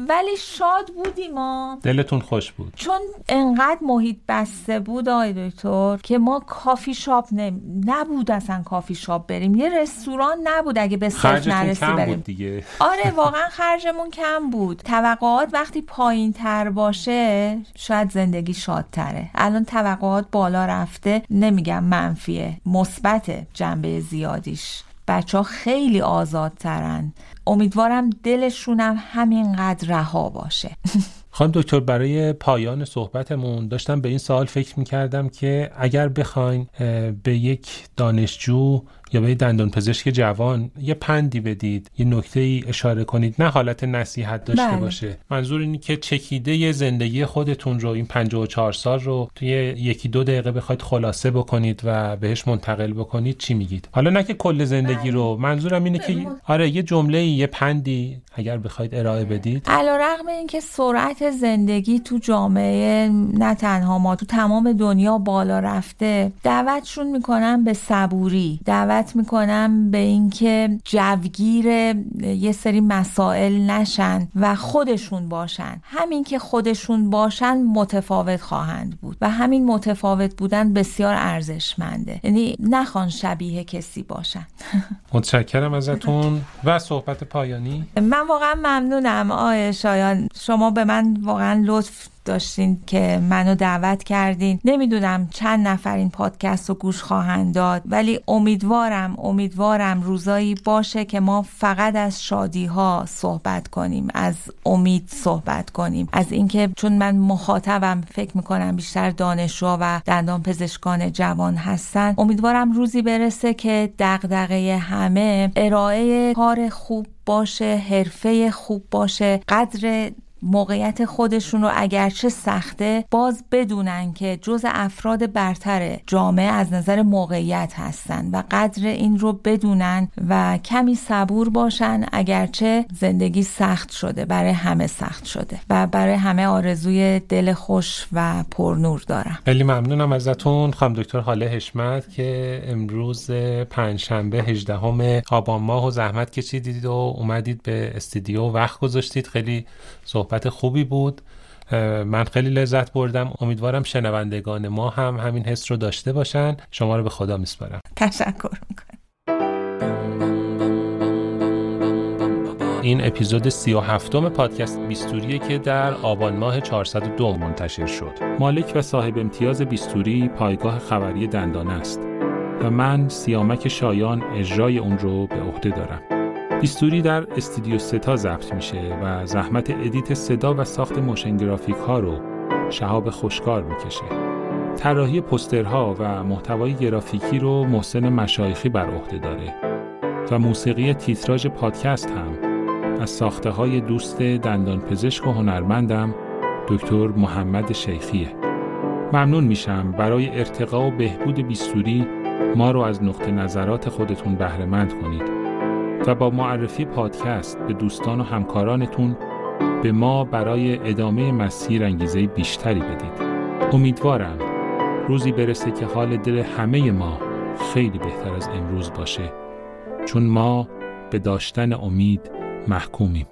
ولی شاد بودیم ما. دلتون خوش بود. چون انقدر محیط بسته بود آقای دکتر که ما کافی شاپ نم... نبود اصلا کافی شاپ بریم. یه رستوران نبود اگه به صرف نرسی کم بریم بود دیگه. آره واقعا خرجمون کم بود. توقعات وقتی پایین تر باشه شاید زندگی شادتره. الان توقعات بالا رفته نمیگم منفیه مثبت جنبه زیادیش. بچه ها خیلی آزادترن. امیدوارم دلشونم همینقدر رها باشه. خانم دکتر برای پایان صحبتمون داشتم به این سوال فکر می‌کردم که اگر بخواین به یک دانشجو یا به یک دندان پزشک جوان یه پندی بدید یه نکته ای اشاره کنید. نه حالت نصیحت داشته بله. باشه. منظور اینه که چکیده زندگی خودتون رو این 54 سال رو توی یکی دو دقیقه بخواید خلاصه بکنید و بهش منتقل بکنید چی میگید؟ حالا نه که کل زندگی رو منظورم اینه که آره یه جمله یه پندی اگر بخواید ارائه بدید. علا رقم این که سرعت زندگی تو جامعه نه تنها ما تو تمام دنیا بالا رفته. دعوتشون می‌کنم به صبوری. دعوت می‌کنم به اینکه جوگیر یه سری مسائل نشن و خودشون باشن. همین که خودشون باشن متفاوت خواهند بود و همین متفاوت بودن بسیار ارزشمنده. یعنی نخوان شبیه کسی باشن. متشکرم ازتون. و صحبت پایانی؟ من واقعا ممنونم آقای شایان. شما به من واقعا لطف داشتین که منو دعوت کردین. نمی‌دونم چند نفر این پادکست رو گوش خواهند داد ولی امیدوارم امیدوارم روزایی باشه که ما فقط از شادی ها صحبت کنیم از امید صحبت کنیم. از اینکه چون من مخاطبم فکر می‌کنم بیشتر دانشجو و دندان پزشکان جوان هستن امیدوارم روزی برسه که دغدغه همه ارائه کار خوب باشه حرفه خوب باشه قدر موقعیت خودشون رو اگرچه سخته باز بدونن که جز افراد برتر جامعه از نظر موقعیت هستن و قدر این رو بدونن و کمی صبور باشن اگرچه زندگی سخت شده برای همه سخت شده و برای همه آرزوی دل خوش و پرنور دارم خیلی ممنونم ازتون. خانم دکتر حاله حشمت که امروز پنجشنبه 18 آبان ماه و زحمت کشیدید و اومدید به استودیو. وقت گذاشتید. خیلی صحبت خوبی بود. من خیلی لذت بردم. امیدوارم شنوندگان ما هم همین حس رو داشته باشن. شما رو به خدا میسپارم. تشکر می‌کنم. این اپیزود 37 م پادکست بیستوریه که در آبان ماه 402 منتشر شد. مالک و صاحب امتیاز بیستوری پایگاه خبری دندانه است. و من سیامک شایان اجرای اون رو به عهده دارم. بیستوری در استودیو ستا ضبط میشه و زحمت edit صدا و ساخت motion graphic ها رو شهاب خوشکار می‌کشه. طراحی پسترها و محتوای گرافیکی رو محسن مشایخی بر عهده داره و موسیقی تیتراژ پادکست هم. از ساخته های دوست دندان پزشک و هنرمندم دکتر محمد شیخیه. ممنون میشم برای ارتقا و بهبود بیستوری ما رو از نقطه نظرات خودتون بهرهمند کنید. و با معرفی پادکست به دوستان و همکارانتون به ما برای ادامه مسیر انگیزه بیشتری بدید. امیدوارم روزی برسه که حال دل همه ما خیلی بهتر از امروز باشه چون ما به داشتن امید محکومیم.